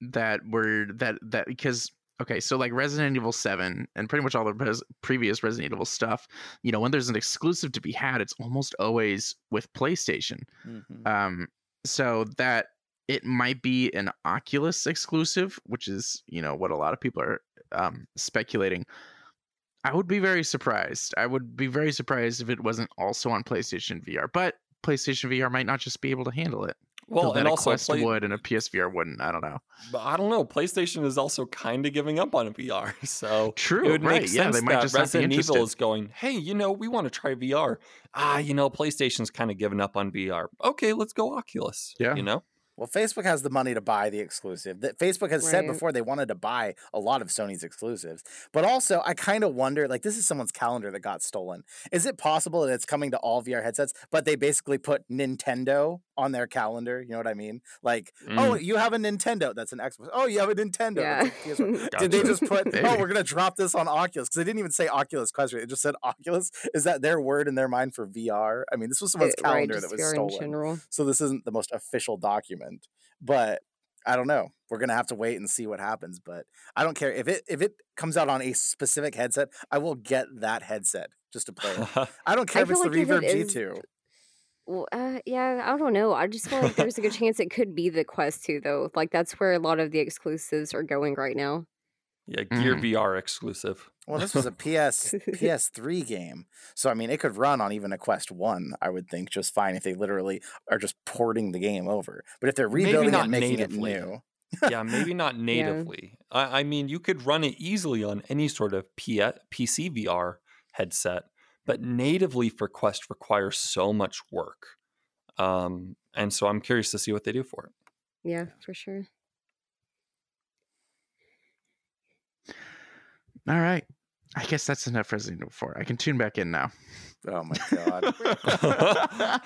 that we're that that because okay, so like Resident Evil Seven and pretty much all the pres- previous Resident Evil stuff, you know, when there's an exclusive to be had, it's almost always with PlayStation. Mhm. Um, so that it might be an Oculus exclusive, which is you know what a lot of people are um, speculating. I would be very surprised. I would be very surprised if it wasn't also on PlayStation VR, but PlayStation VR might not just be able to handle it. Well, and a also Quest play, would and a PSVR wouldn't. I don't know. but I don't know. PlayStation is also kind of giving up on VR, so True, it would right? make yeah, sense they might that just Resident Evil is going. Hey, you know, we want to try VR. Ah, you know, PlayStation's kind of given up on VR. Okay, let's go Oculus. Yeah. you know. Well, Facebook has the money to buy the exclusive. That Facebook has said before they wanted to buy a lot of Sony's exclusives. But also, I kind of wonder like this is someone's calendar that got stolen. Is it possible that it's coming to all VR headsets, but they basically put Nintendo on their calendar? You know what I mean? Like, oh, Mm. you have a Nintendo. That's an Xbox. Oh, you have a Nintendo. Yeah. That's a PS4. Did they just put, oh, we're going to drop this on Oculus? Because they didn't even say Oculus Quest. right? It just said Oculus. Is that their word in their mind for VR? I mean, this was someone's right, calendar just that was VR in stolen. general. So this isn't the most official document, but I don't know. We're gonna have to wait and see what happens. But I don't care if it if it comes out on a specific headset. I will get that headset just to play it. I don't care I if it's feel the like if Reverb it is- G2. Well, uh, yeah, I don't know. I just feel like there's a good chance it could be the Quest 2, though. Like, that's where a lot of the exclusives are going right now. yeah, Gear Mhm. VR exclusive. Well, this was a PS PS3 game, so I mean, it could run on even a Quest One. I would think just fine if they literally are just porting the game over. But if they're rebuilding it making natively. it new, yeah, maybe not natively. I, I mean, you could run it easily on any sort of P- PC VR headset, but natively for Quest requires so much work. Um, and so I'm curious to see what they do for it. Yeah, for sure. All right. I guess that's enough Resident Evil 4. I can tune back in now. Oh my god,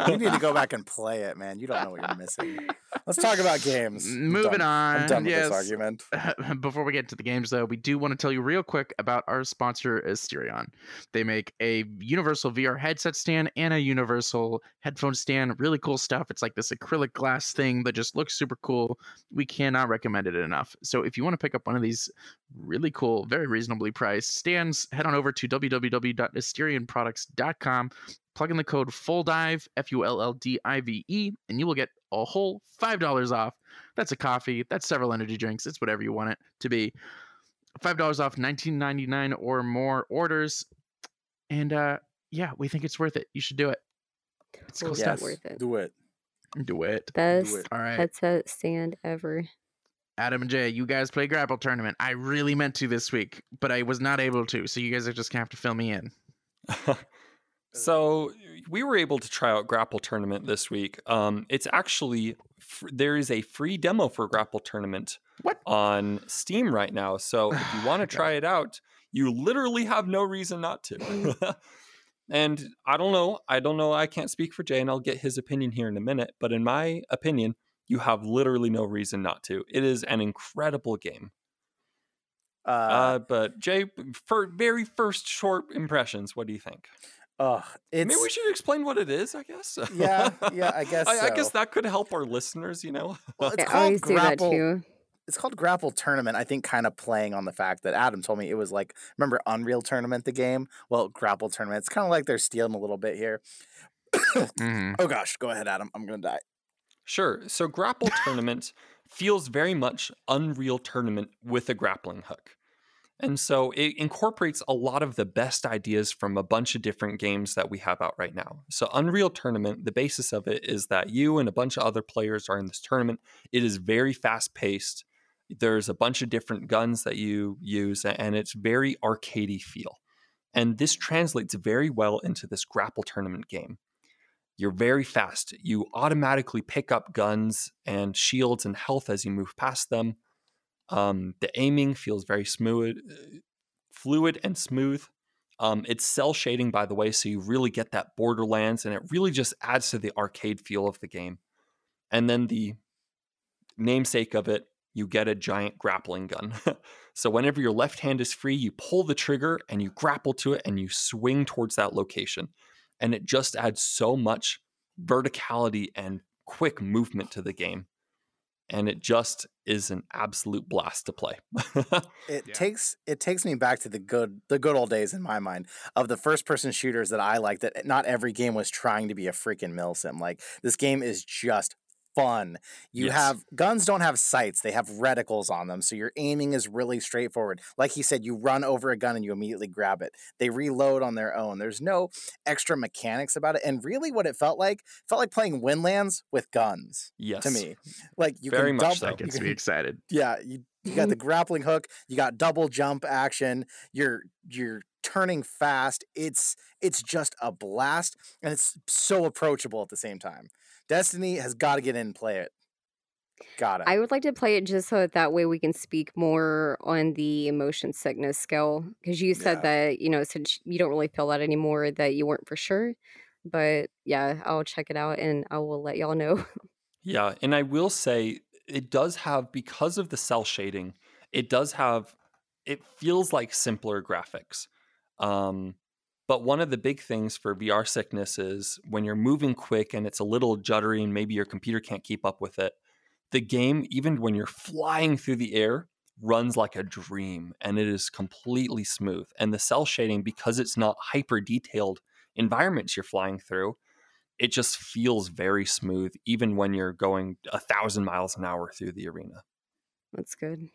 you need to go back and play it, man. You don't know what you're missing. Let's talk about games. I'm Moving done. on. I'm done with yes. this argument. Before we get to the games, though, we do want to tell you real quick about our sponsor, Asterion. They make a universal VR headset stand and a universal headphone stand. Really cool stuff. It's like this acrylic glass thing that just looks super cool. We cannot recommend it enough. So if you want to pick up one of these really cool, very reasonably priced stands, head on over to Plug in the code FULLDIVE, F U L L D I V E, and you will get a whole $5 off. That's a coffee, that's several energy drinks, it's whatever you want it to be. $5 off 19.99 or more orders. And uh yeah, we think it's worth it. You should do it. It's cool Totally stuff. worth it. Do it. Do it. Best it. All right. headset stand ever. Adam and Jay, you guys play grapple tournament. I really meant to this week, but I was not able to. So you guys are just gonna have to fill me in. so we were able to try out Grapple Tournament this week. Um, it's actually fr- there is a free demo for Grapple Tournament What? on Steam right now. So if you want to try it out, you literally have no reason not to. and I don't know. I don't know. I can't speak for Jay, and I'll get his opinion here in a minute. But in my opinion, you have literally no reason not to. It is an incredible game. Uh, Uh, but Jay, for very first short impressions, what do you think? Ugh, it's Maybe we should explain what it is. I guess. Yeah, yeah, I guess I, I guess that could help our listeners. You know. well, it's Yeah, I called always do that grapple. too. It's called Grapple Tournament. I think kind of playing on the fact that Adam told me it was like remember Unreal Tournament the game. Well, Grapple Tournament. It's kind of like they're stealing a little bit here. Mhm. Oh gosh, go ahead, Adam. I'm gonna die. Sure. So Grapple Tournament feels very much Unreal Tournament with a grappling hook. And so it incorporates a lot of the best ideas from a bunch of different games that we have out right now. So Unreal Tournament, the basis of it is that you and a bunch of other players are in this tournament. It is very fast paced. There's a bunch of different guns that you use, and it's very arcadey feel. And this translates very well into this grapple tournament game. You're very fast. You automatically pick up guns and shields and health as you move past them. Um, the aiming feels very smooth, uh, fluid and smooth. Um, it's cell shading, by the way, so you really get that Borderlands, and it really just adds to the arcade feel of the game. And then the namesake of it, you get a giant grappling gun. so whenever your left hand is free, you pull the trigger and you grapple to it and you swing towards that location. And it just adds so much verticality and quick movement to the game. And it just is an absolute blast to play. it Yeah. takes it takes me back to the good the good old days in my mind of the first person shooters that I liked that not every game was trying to be a freaking milsim. Like this game is just fun. You Yes. have guns don't have sights, they have reticles on them. So your aiming is really straightforward. Like he said, you run over a gun and you immediately grab it. They reload on their own. There's no extra mechanics about it. And really what it felt like felt like playing Windlands with guns yes. to me. Like you Very can much double, so. Gets can me excited. yeah, you, you got the grappling hook, you got double jump action, you're you're turning fast. It's it's just a blast and it's so approachable at the same time. Destiny has got to get in and play it. Got it. I would like to play it just so that, that way we can speak more on the emotion sickness scale. Because you said Yeah. that, you know, since you don't really feel that anymore, that you weren't for sure. But yeah, I'll check it out and I will let y'all know. Yeah, and I will say it does have because of the cell shading, it does have it feels like simpler graphics. Um but one of the big things for VR sickness is when you're moving quick and it's a little juddery and maybe your computer can't keep up with it. The game even when you're flying through the air runs like a dream and it is completely smooth. And the cell shading because it's not hyper detailed environments you're flying through, it just feels very smooth, even when you're going a thousand miles an hour through the arena. That's good.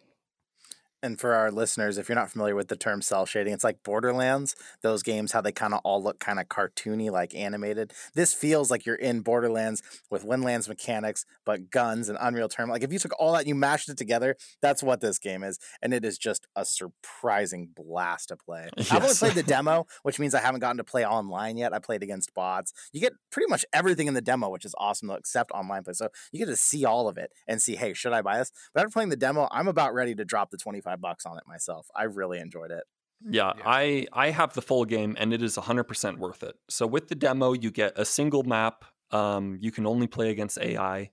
And for our listeners, if you're not familiar with the term cell shading, it's like Borderlands, those games, how they kind of all look kind of cartoony, like animated. This feels like you're in Borderlands with Windlands mechanics, but guns and Unreal Term. Like if you took all that and you mashed it together, that's what this game is. And it is just a surprising blast to play. I've only played the demo, which means I haven't gotten to play online yet. I played against bots. You get pretty much everything in the demo, which is awesome, though, except online play. So you get to see all of it and see, hey, should I buy this? But after playing the demo, I'm about ready to drop the 25 bucks on it myself. I really enjoyed it. Yeah, Yeah. I I have the full game and it is 100% worth it. So with the demo, you get a single map. Um, you can only play against AI.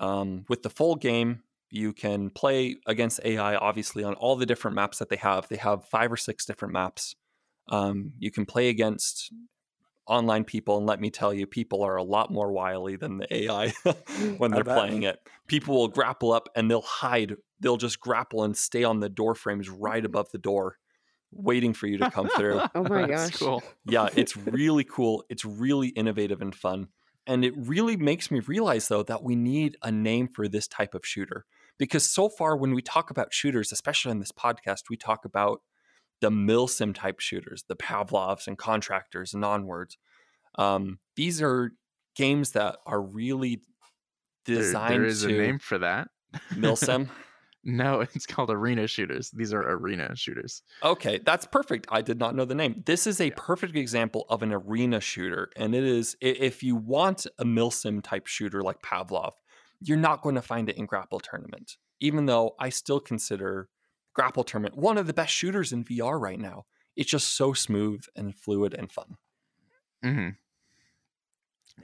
Um, with the full game, you can play against AI obviously on all the different maps that they have. They have five or six different maps. Um, you can play against online people, and let me tell you, people are a lot more wily than the AI mm. when they're playing it. People will grapple up and they'll hide. They'll just grapple and stay on the door frames right mm. above the door, waiting for you to come through. Oh my That's gosh. cool. yeah, it's really cool. It's really innovative and fun. And it really makes me realize, though, that we need a name for this type of shooter. Because so far, when we talk about shooters, especially on this podcast, we talk about the milsim type shooters, the Pavlovs and contractors and onwards. Um, these are games that are really There- designed there is to a name for that. milsim. no, it's called arena shooters. These are arena shooters. Okay, that's perfect. I did not know the name. This is a Yeah. perfect example of an arena shooter. And it is, if you want a milsim type shooter like Pavlov, you're not going to find it in Grapple Tournament, even though I still consider Grapple Tournament one of the best shooters in VR right now. It's just so smooth and fluid and fun. Mm-hmm.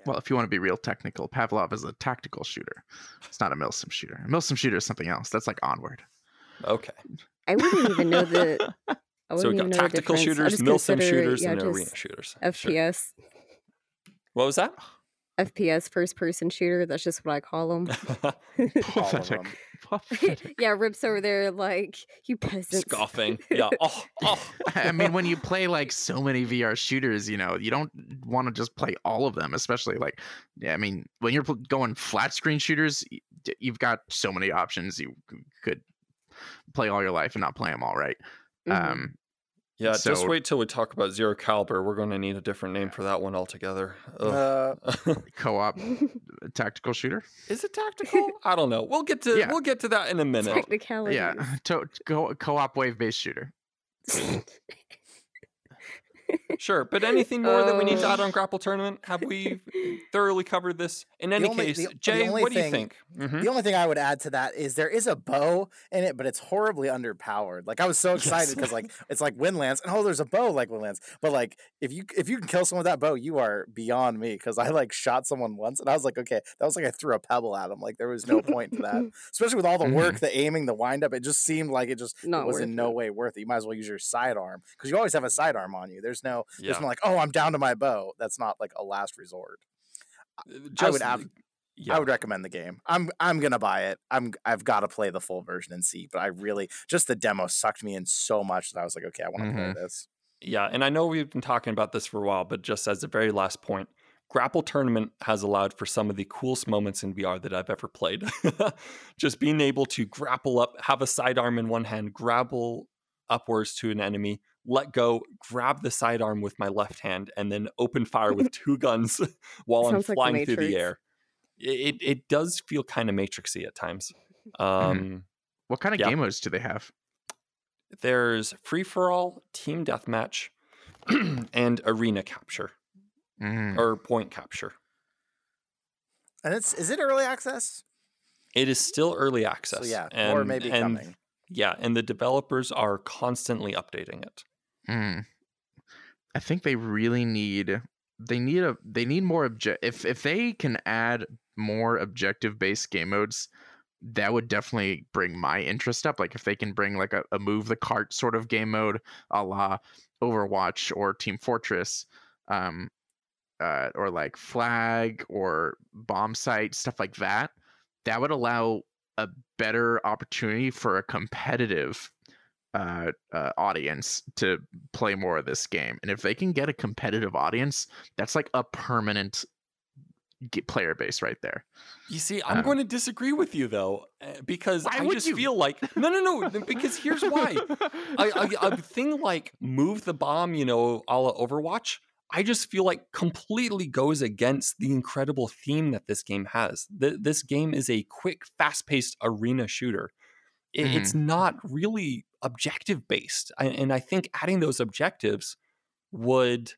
Well, if you want to be real technical, Pavlov is a tactical shooter. It's not a milsim shooter. A milsim shooter is something else. That's like Onward. Okay. I wouldn't even know the. I So we wouldn't got even know the tactical shooters, just milsim shooters, yeah, and arena shooters. Sure. FPS. What was that? FPS first person shooter. That's just what I call them. Pathetic. them. Pathetic. yeah, Rips over there like you peasants. Scoffing. Yeah. Oh, oh. I mean, when you play like so many VR shooters, you know, you don't want to just play all of them, especially like, yeah, I mean, when you're going flat screen shooters, you've got so many options. You could play all your life and not play them all right. Mhm. Um, Yeah, just wait till we talk about Zero Caliber. We're going to need a different name for that one altogether. Uh, co-op tactical shooter. Is it tactical? I don't know. We'll get to Yeah. we'll get to that in a minute. Technicalities. Yeah, to- co- co-op wave based shooter. Sure, but anything more that we need to Oh. add on Grapple Tournament? Have we thoroughly covered this? In any only- case, the- the Jay, only what do you thing- think? Mhm. The only thing I would add to that is there is a bow in it, but it's horribly underpowered. Like I was so excited Yes. because like it's like Windlands, and oh, there's a bow like Windlands. But like if you if you can kill someone with that bow, you are beyond me. Because I like shot someone once, and I was like, okay, that was like I threw a pebble at him. Like there was no point to that, especially with all the work, the aiming, the wind up. It just seemed like it just Not it was worth in no it. way worth it. You might as well use your sidearm because you always have a sidearm on you. There's no there's Yeah. no like oh I'm down to my bow. That's not like a last resort. Uh, I would just- ab- yeah. I would recommend the game. I'm I'm gonna buy it. I'm I've got to play the full version and see. But I really just the demo sucked me in so much that I was like, okay, I want to Mhm. play this. Yeah, and I know we've been talking about this for a while, but just as a very last point, Grapple Tournament has allowed for some of the coolest moments in VR that I've ever played. just being able to grapple up, have a sidearm in one hand, grapple upwards to an enemy, let go, grab the sidearm with my left hand, and then open fire with two guns while I'm Sounds like The flying through the air. It, it, it does feel kind of matrixy at times. Um, What kind of Yeah. game modes do they have? There's free for all, team deathmatch, and arena capture Mm. or point capture. And it's is it early access? It is still early access. So yeah, and, or maybe and, coming. Yeah, and the developers are constantly updating it. Mm. I think they really need they need a they need more object if if they can add more objective based game modes that would definitely bring my interest up like if they can bring like a, a move the cart sort of game mode a la overwatch or team fortress um uh or like flag or bomb site stuff like that that would allow a better opportunity for a competitive uh, uh, audience to play more of this game. And if they can get a competitive audience, that's like a permanent player base right there. You see, I'm Uh, going to disagree with you though, uh, because I just you? feel like no, no, no. Because here's why. a, a, a thing like move the bomb, you know, a la Overwatch, I just feel like completely goes against the incredible theme that this game has. Th- this game is a quick, fast paced arena shooter. It, It's not really objective based. And I think adding those objectives would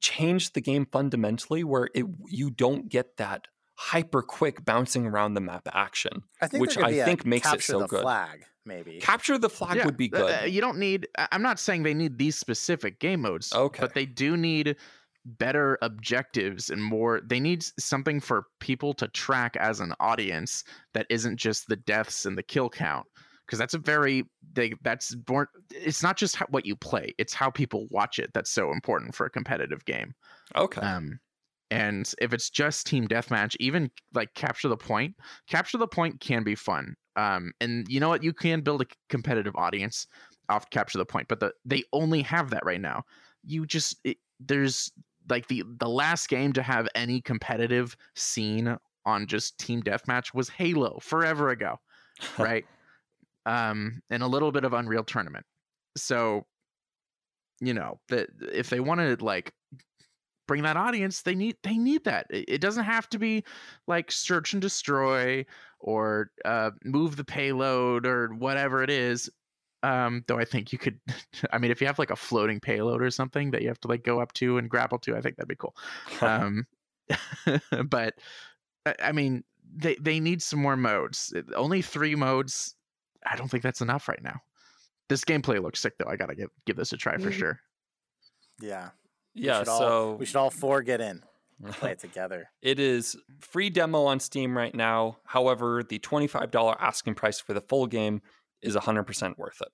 change the game fundamentally where it you don't get that hyper quick bouncing around the map action. I think which I think makes it capture so the good. Flag maybe. Capture the flag Yeah, would be uh, good. uh, you don't need. I- I'm not saying they need these specific game modes. Okay. But they do need better objectives and more. They need something for people to track as an audience that isn't just the deaths and the kill count. Because that's a very they that's born. It's not just how, what you play; it's how people watch it. That's so important for a competitive game. okay. Um, and if it's just team deathmatch, even like capture the point, capture the point can be fun. Um, and you know what? You can build a competitive audience off capture the point, but the they only have that right now. You just it, there's like the the last game to have any competitive scene on just team deathmatch was Halo forever ago, right? Um, and a little bit of Unreal Tournament. So, you know, that if they want to like bring that audience, they need they need that. It, it doesn't have to be like search and destroy or uh, move the payload or whatever it is. Um, though I think you could, I mean, if you have like a floating payload or something that you have to like go up to and grapple to, I think that'd be cool. Um, but I- I mean, they they need some more modes. Only three modes. I don't think that's enough right now. This gameplay looks sick though. I gotta give give this a try for sure. Yeah. We yeah, should all- so we should all four get in, play it together. it is free demo on Steam right now. However, the $25 asking price for the full game is 100% worth it.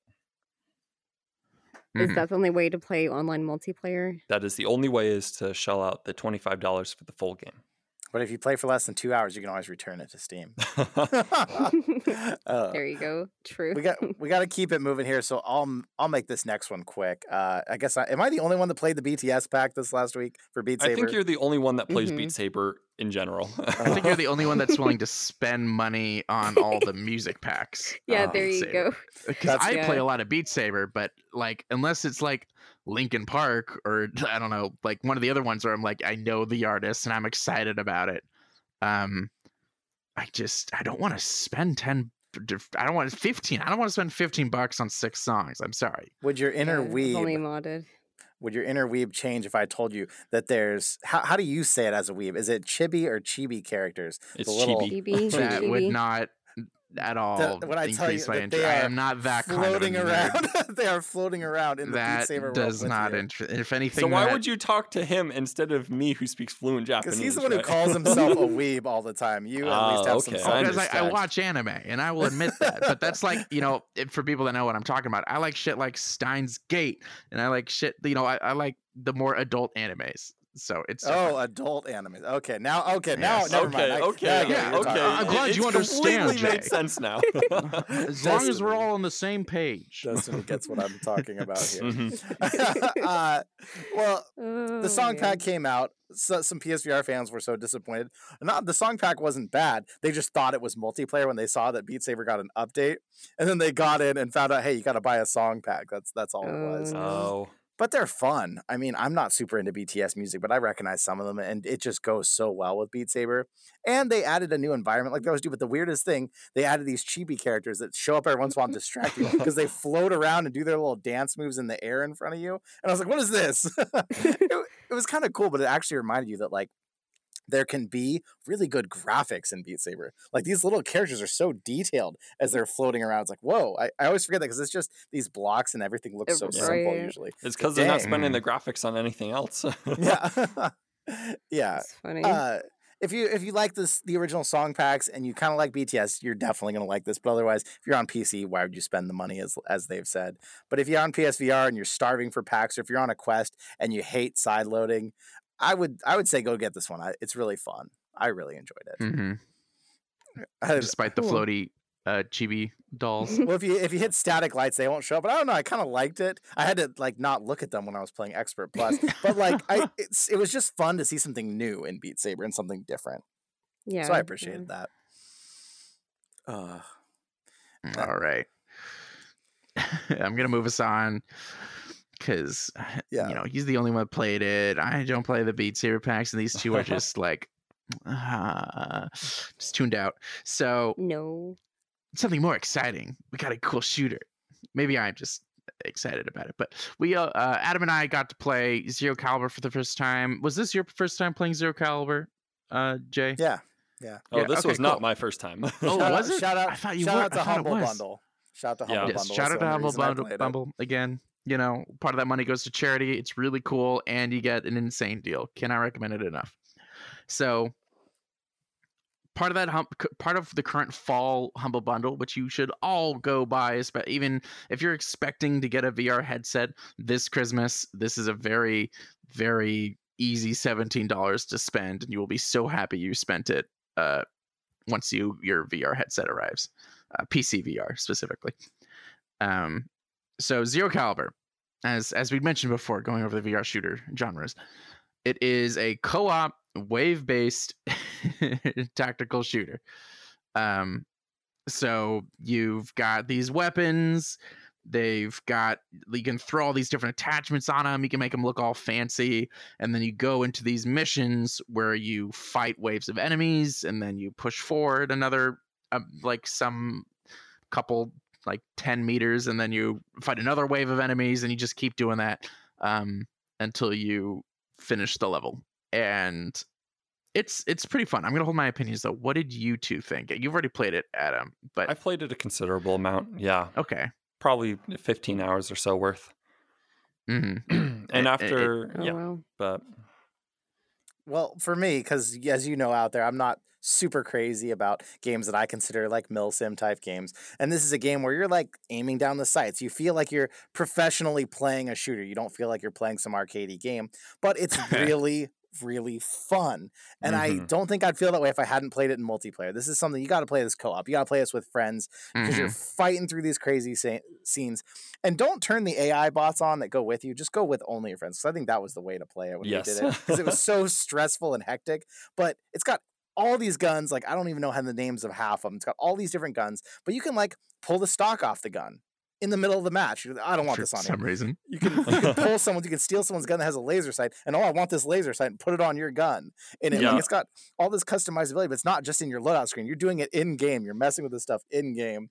Is Mhm. that the only way to play online multiplayer? That is the only way is to shell out the $25 for the full game. But if you play for less than two hours, you can always return it to Steam. Uh, There you go. True. we got we got to keep it moving here. So I'll I'll make this next one quick. Uh, I guess I, am I the only one that played the BTS pack this last week for Beat Saber? I think you're the only one that plays Mhm. Beat Saber in general. I think you're the only one that's willing to spend money on all the music packs. yeah, of there you Saber. go. because That's- I play a lot of Beat Saber, but like unless it's like Linkin Park or I don't know, like one of the other ones where I'm like I know the artist and I'm excited about it. Um, I just I don't want to spend ten. I don't want fifteen. I don't want to spend fifteen bucks on six songs. I'm sorry. would your inner Yeah, it's only weeb modded. would your inner weeb change if I told you that there's how, how do you say it as a weeb? Is it chibi or chibi characters? It's The little- chibi. Chibi, that would not at all when I tell you my that interest. they I are am not that kind of floating around. they are floating around in the Beat That Saber does with not interest. If anything, So why that- would you talk to him instead of me, who speaks fluent Japanese? Because he's the one who calls himself a weeb all the time. You at least Oh, have some okay. Oh, self I because I, I watch anime and I will admit that. but that's like, you know, for people that know what I'm talking about, I like shit like Steins Gate and I like shit, you know, I, I like the more adult animes. So it's Oh, adult anime. Okay, now okay, now Yes. never okay, mind. I- okay, now I get yeah, okay. I'm glad It- you it's understand, completely Jay. makes sense now. as long as we're all on the same page. Destiny gets what I'm talking about here. Mhm. uh, well, Oh, the song man. pack came out. So, some PSVR fans were so disappointed. Not the song pack wasn't bad. They just thought it was multiplayer when they saw that Beat Saber got an update, and then they got in and found out, hey, you got to buy a song pack. That's that's all it was. Oh, no. Oh, But they're fun. I mean, I'm not super into BTS music, but I recognize some of them, and it just goes so well with Beat Saber. And they added a new environment like they always do. But the weirdest thing, they added these chibi characters that show up every once in a while and distract you because they float around and do their little dance moves in the air in front of you. And I was like, what is this? it, it was kind of cool, but it actually reminded you that like there can be really good graphics in Beat Saber. Like these little characters are so detailed as they're floating around. It's like, whoa, I, I always forget that because it's just these blocks and everything looks so simple usually. it's because they're not spending the graphics on anything else. Yeah. yeah. It's funny. Uh, if you if you like this the original song packs and you kind of like BTS, you're definitely gonna like this. But otherwise, if you're on PC, why would you spend the money as as they've said? But if you're on PSVR and you're starving for packs, or if you're on a quest and you hate side loading, I would I would say go get this one. I, it's really fun. I really enjoyed it. hmm I- Despite the floaty uh, chibi dolls. well, if you if you hit static lights, they won't show up. But I don't know. I kind of liked it. I had to like not look at them when I was playing Expert Plus. But like, I it's it was just fun to see something new in Beat Saber and something different. yeah. so I yeah. appreciated that. Uh, All right. I'm gonna move us on because Yeah. you know he's the only one that played it. I don't play the Beat Saber packs, and these two are just like uh, just tuned out. So No. something more exciting. We got a cool shooter. Maybe I'm just excited about it, but we uh, uh, Adam and I got to play Zero Caliber for the first time. Was this your first time playing Zero Caliber, uh, Jay? yeah. Yeah. Oh, Yeah, this okay, was not my first time. Oh, shout was out, it? Shout out! I thought you shout were. out to I thought it Humble. Bundle. Shout out to Yeah. Humble Yes, Bundle. shout out the to Humble reason Bundle. Bumble again. You know, part of that money goes to charity. It's really cool, and you get an insane deal. Cannot recommend it enough. So, part of that hum- part of the current fall Humble Bundle, which you should all go buy, even if you're expecting to get a VR headset this Christmas. This is a very, very easy seventeen dollars to spend, and you will be so happy you spent it. Uh, once you your VR headset arrives, uh, PC VR specifically. Um, so Zero Caliber, as as we mentioned before, going over the VR shooter genres, it is a co-op wave-based tactical shooter. Um, so you've got these weapons. They've got you can throw all these different attachments on them. You can make them look all fancy, and then you go into these missions where you fight waves of enemies, and then you push forward another uh, like some couple like 10 meters and then you fight another wave of enemies and you just keep doing that um, until you finish the level and it's it's pretty fun i'm gonna hold my opinions though what did you two think you've already played it adam but I played it a considerable amount. Yeah, okay probably 15 hours or so worth. hmm and it- after, Oh, yeah, wow. but Well, for me, because as you know out there, I'm not super crazy about games that I consider like milsim type games. And this is a game where you're like aiming down the sights. You feel like you're professionally playing a shooter. You don't feel like you're playing some arcadey game, but it's really really fun. And I Mhm. don't think I'd feel that way if I hadn't played it in multiplayer. This is something you got to play this co-op. You got to play this with friends because you're fighting through these crazy sa- scenes. And don't turn the AI bots on that go with you. Just go with only your friends. Because I think that was the way to play it when Yes. we did it. Because it was so stressful and hectic. But it's got all these guns. Like I don't even know how the names of half of them. It's got all these different guns. But you can like pull the stock off the gun in the middle of the match. I don't want for this on some here. reason You can, you can pull someone, you can steal someone's gun that has a laser sight, and oh, I want this laser sight, and put it on your gun. And it, like, Yeah. it's got all this customizability, but it's not just in your loadout screen. You're doing it in game. You're messing with this stuff in game.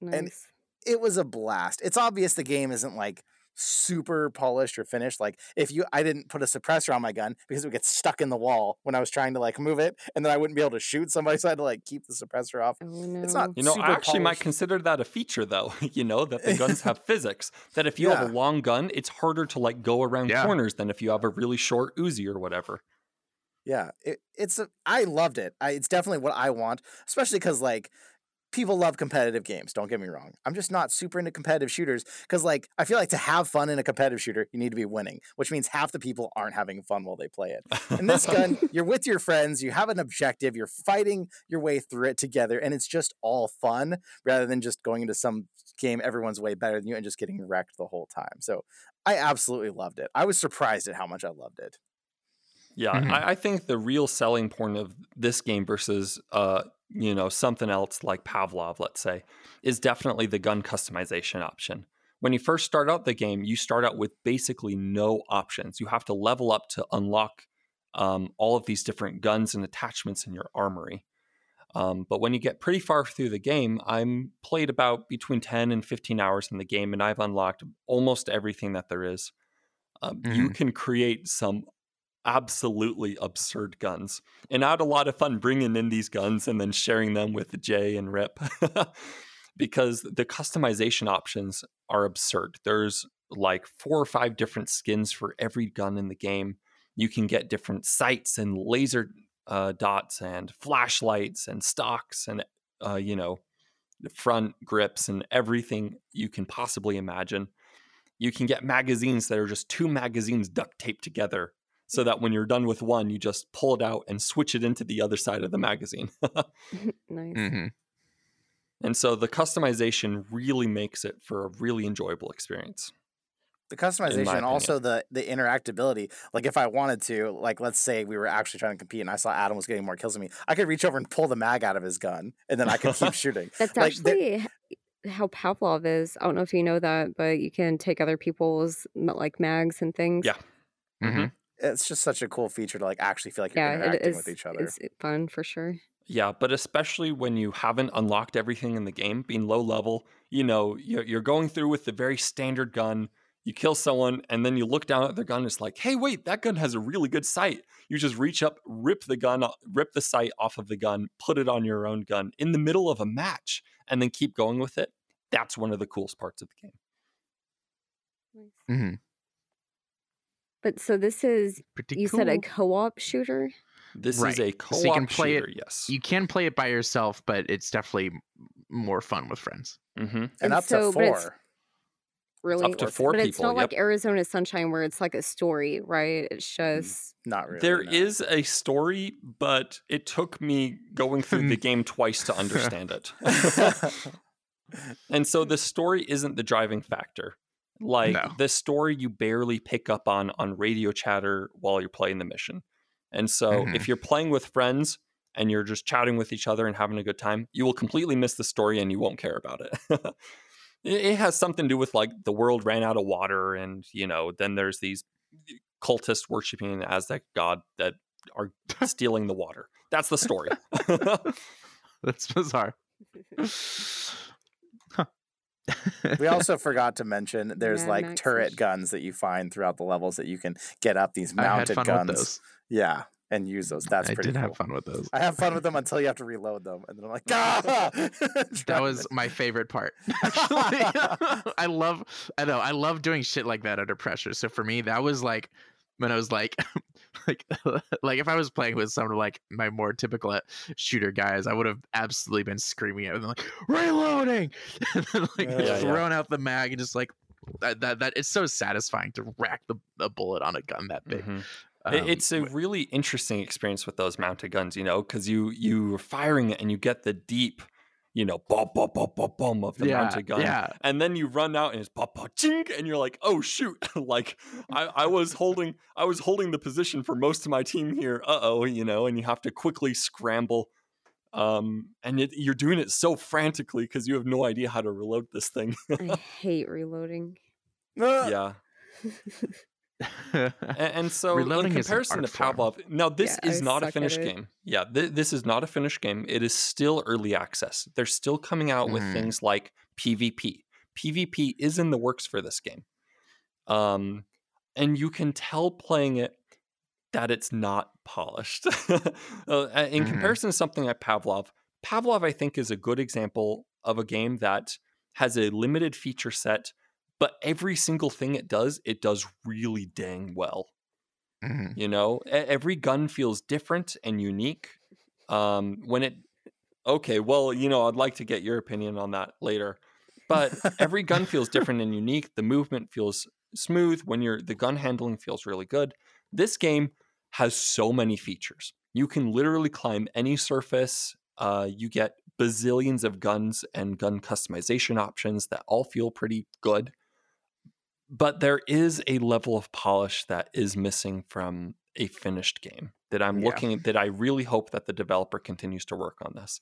Nice. it was a blast. It's obvious the game isn't like super polished or finished. Like if you, I didn't put a suppressor on my gun because it would get stuck in the wall when I was trying to like move it, and then I wouldn't be able to shoot somebody, so I had to like keep the suppressor off. Oh no. It's not You know, super I actually might consider that a feature, though. you know, that the guns have physics. That if you have a long gun, it's harder to like go around Yeah. corners than if you have a really short Uzi or whatever. Yeah, it, it's a, I loved it. I, it's definitely what I want, especially because like people love competitive games. Don't get me wrong. I'm just not super into competitive shooters because like I feel like to have fun in a competitive shooter, you need to be winning, which means half the people aren't having fun while they play it. In this gun, you're with your friends, you have an objective, you're fighting your way through it together, and it's just all fun rather than just going into some game everyone's way better than you and just getting wrecked the whole time. So I absolutely loved it. I was surprised at how much I loved it. Yeah, Mhm. I, I think the real selling point of this game versus uh, you know, something else like Pavlov, let's say, is definitely the gun customization option. When you first start out the game, you start out with basically no options. You have to level up to unlock um, all of these different guns and attachments in your armory. Um, but when you get pretty far through the game, I'm played about between 10 and 15 hours in the game, and I've unlocked almost everything that there is. Um, You can create some absolutely absurd guns. And I had a lot of fun bringing in these guns and then sharing them with Jay and Rip because the customization options are absurd. There's like four or five different skins for every gun in the game. You can get different sights and laser uh, dots and flashlights and stocks and, uh, you know, front grips and everything you can possibly imagine. You can get magazines that are just two magazines duct taped together so that when you're done with one, you just pull it out and switch it into the other side of the magazine. nice. hmm and so the customization really makes it for a really enjoyable experience. the customization and also the the interactability like if i wanted to like let's say we were actually trying to compete and i saw adam was getting more kills than me i could reach over and pull the mag out of his gun and then i could keep shooting That's Like, there- actually h- how Pavlov is. I don't know if you know that, but you can take other people's like mags and things. Yeah. hmm it's just such a cool feature to like actually feel like you're yeah, interacting is. with each other It's fun for sure. Yeah, but especially when you haven't unlocked everything in the game, being low level, you know, you're, you're going through with the very standard gun. You kill someone, and then you look down at their gun. And It's like, hey, wait, that gun has a really good sight. You just reach up, rip the gun, rip the sight off of the gun, put it on your own gun in the middle of a match, and then keep going with it. That's one of the coolest parts of the game. Nice. hmm But so this is Pretty you cool. said a co-op shooter. This Right. is a co-op you can play it- shooter. Yes. you can play it by yourself, but it's definitely more fun with friends. hmm and, And up so- to but it's- four Really, Up to four but it's people, not like. Arizona Sunshine where it's like a story, right? It's just not really There no. is a story, but it took me going through the game twice to understand it. and so the story isn't the driving factor. Like No. the story you barely pick up on on radio chatter while you're playing the mission. And so Mhm. if you're playing with friends and you're just chatting with each other and having a good time, you will completely miss the story and you won't care about it. it it has something to do with like the world ran out of water and you know then there's these cultists worshiping an Aztec god that are stealing the water. That's the story. That's bizarre. Huh. we also forgot to mention there's Mad like Max-ish. turret guns that you find throughout the levels that you can get up these I had mounted fun guns with those. yeah and use those that's I pretty did cool have fun with those. I have fun with them until you have to reload them, and then I'm like, ah! That was my favorite part. Actually, I love. I know. I love doing shit like that under pressure. So for me, that was like when I was like, like, like if I was playing with some of like my more typical uh, shooter guys, I would have absolutely been screaming at them like reloading, and then like Yeah, yeah. throwing out the mag and just like that. That, that it's so satisfying to rack the a bullet on a gun that big. Mhm. Um, it's a really interesting experience with those mounted guns, you know, because you you are firing it and you get the deep, you know, bum bum bum bum bum of the yeah, mounted gun, yeah. and then you run out and it's pop pop chink, and you're like, oh shoot, like I, I was holding I was holding the position for most of my team here, uh oh, you know, and you have to quickly scramble, um, and it, you're doing it so frantically because you have no idea how to reload this thing. I hate reloading. Ah! yeah. And, and so, Reloading in comparison to art form. Pavlov, now this Yeah, is I not a finished game. Yeah, th- this is not a finished game. It is still early access. They're still coming out with Mhm. things like PvP. PvP is in the works for this game. Um, and you can tell playing it that it's not polished. Uh, in Mhm. comparison to something like Pavlov, Pavlov, I think, is a good example of a game that has a limited feature set, but every single thing it does, it does really dang well. Mhm. You know, every gun feels different and unique. Um, when it, okay, well, you know, I'd like to get your opinion on that later. But every gun feels different and unique. The movement feels smooth when you're the gun handling feels really good. This game has so many features. You can literally climb any surface. Uh, you get bazillions of guns and gun customization options that all feel pretty good. But there is a level of polish that is missing from a finished game that I'm Yeah. looking that I really hope that the developer continues to work on this.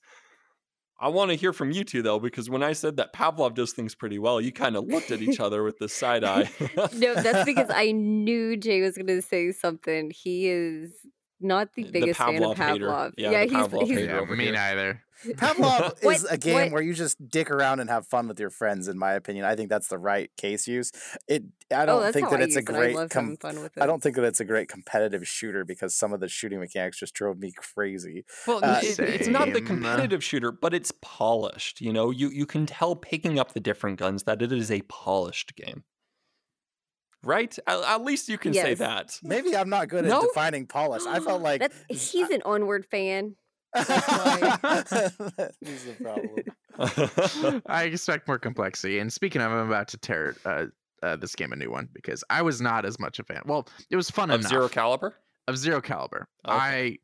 I want to hear from you two though, because when I said that Pavlov does things pretty well, you kind of looked at each other with this side eye. no, that's because I knew Jay was going to say something. He is not the The biggest fan of Pavlov hater. Yeah, Yeah, he's, Pavlov he's hater. Yeah, me here. neither. Pavlov What- is a game what- where you just dick around and have fun with your friends. In my opinion, I think that's the right case use. It. I oh, don't that's think that I it's a great. I love com- having fun with it. I don't think that it's a great competitive shooter because some of the shooting mechanics just drove me crazy. Well, Uh, it- it's not the competitive shooter, but it's polished. You know, you you can tell picking up the different guns that it is a polished game. Right? At, at least you can say that. Maybe I'm not good No? at defining polish. I felt like That's, he's an onward fan. this is the problem. I expect more complexity. And speaking of, I'm about to tear uh, uh, this game a new one because I was not as much a fan. Well, it was fun of enough. zero caliber. of zero caliber. Okay. I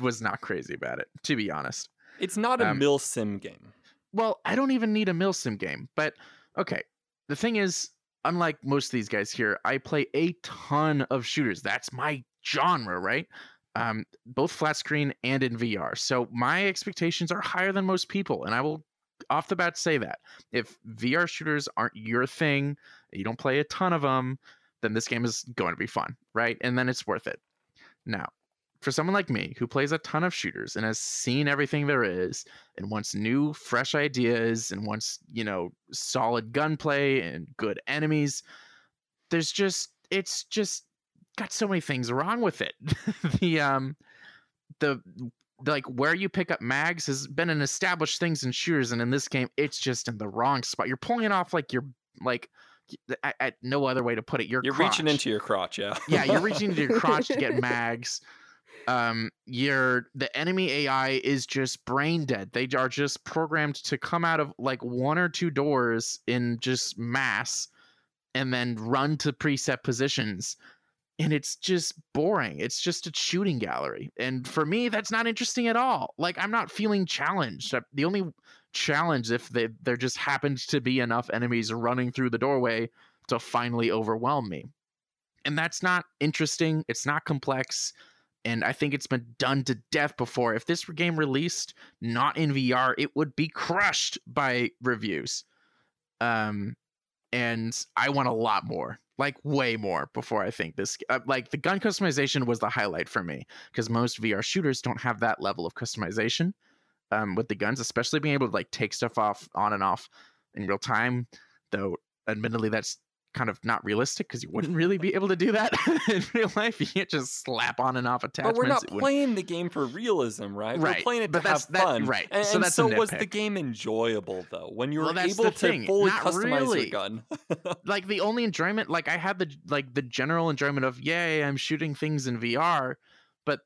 was not crazy about it, to be honest. It's not a Um, milsim game. Well, I don't even need a milsim game, but okay. The thing is, unlike most of these guys here, I play a ton of shooters. That's my genre, right? Um, both flat screen and in VR. So my expectations are higher than most people, and I will off the bat say that. If VR shooters aren't your thing, you don't play a ton of them, then this game is going to be fun, right? And then it's worth it. Now, for someone like me who plays a ton of shooters and has seen everything there is and wants new fresh ideas and wants you know solid gunplay and good enemies there's just it's just got so many things wrong with it the um the like where you pick up mags has been an established things in shooters and in this game it's just in the wrong spot you're pulling it off like you're like at, no other way to put it you're You're reaching into your crotch, yeah. yeah, you're reaching into your crotch to get mags. Um, you're the enemy AI is just brain dead. They are just programmed to come out of like one or two doors in just mass and then run to preset positions. And it's just boring. It's just a shooting gallery. And for me, that's not interesting at all. Like I'm not feeling challenged. Uh, The only challenge if they, there just happened to be enough enemies running through the doorway to finally overwhelm me and that's not interesting it's not complex and i think it's been done to death before. If this game released not in vr it would be crushed by reviews. Um and i want a lot more like way more before i think this uh, like the gun customization was the highlight for me because most vr shooters don't have that level of customization um with the guns especially being able to like take stuff off on and off in real time though admittedly that's kind of not realistic because you wouldn't really be able to do that in real life. You can't just slap on and off attachments. But we're not playing the game for realism, right? We're Right, playing it but to have that- fun. right, And, so and so was the game enjoyable though when you were Well, able to thing, fully not customize really. your gun? like the only enjoyment, like I had the like the general enjoyment of yay, I'm shooting things in VR, but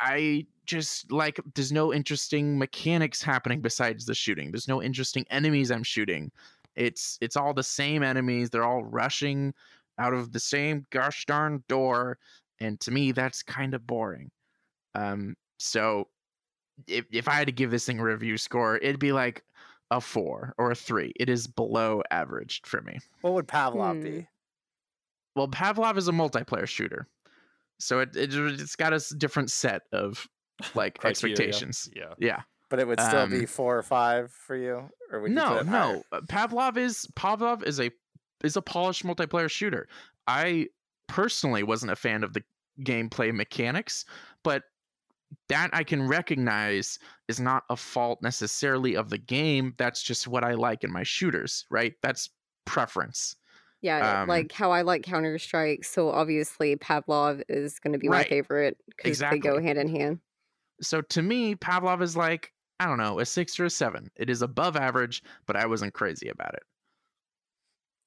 I just like there's no interesting mechanics happening besides the shooting. There's no interesting enemies I'm shooting. It's it's all the same enemies. They're all rushing out of the same gosh darn door, and to me that's kind of boring. Um, so if if I had to give this thing a review score, it'd be like a four or a three. It is below average for me. What would Pavlov Hmm. be? Well, Pavlov is a multiplayer shooter, so it, it it's got a different set of like expectations. Yeah. Yeah. But it would still be Um, four or five for you, or would you put No, it higher? no. uh, Pavlov is Pavlov is a is a polished multiplayer shooter. I personally wasn't a fan of the gameplay mechanics, but that I can recognize is not a fault necessarily of the game. That's just what I like in my shooters, right? That's preference. Yeah, Um, like how I like Counter Strike. So obviously Pavlov is going to be my favorite because they go hand in hand. So to me, Pavlov is like, I don't know, a six or a seven. It is above average, but I wasn't crazy about it.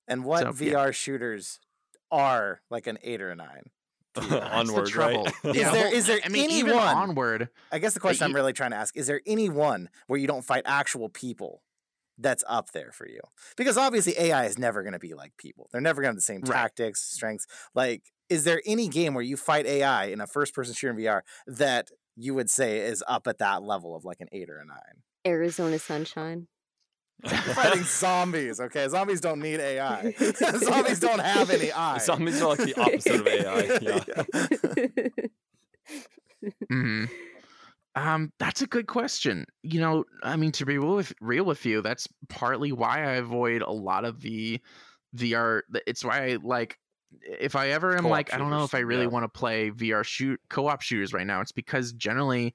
And what So, yeah. VR shooters are like an eight or a nine? That's the Onward, trouble. right? Is there- well, is there I mean, even anyone- onward? I guess the question I'm really trying to ask is there any one where you don't fight actual people that's up there for you? Because obviously AI is never going to be like people. They're never going to have the same Right. tactics, strengths. Like, is there any game where you fight AI in a first person shooter in VR that you would say is up at that level of like an eight or a nine? Arizona Sunshine. Fighting zombies, okay? Zombies don't need AI. zombies don't have any eyes. Zombies are like the opposite of AI. Yeah. hmm Um, that's a good question. You know, I mean, to be real with real with you, that's partly why I avoid a lot of the VR. th- It's why I like if I ever am Co-op like, I don't know if I really yeah. want to play VR shoot co-op shooters right now. It's because generally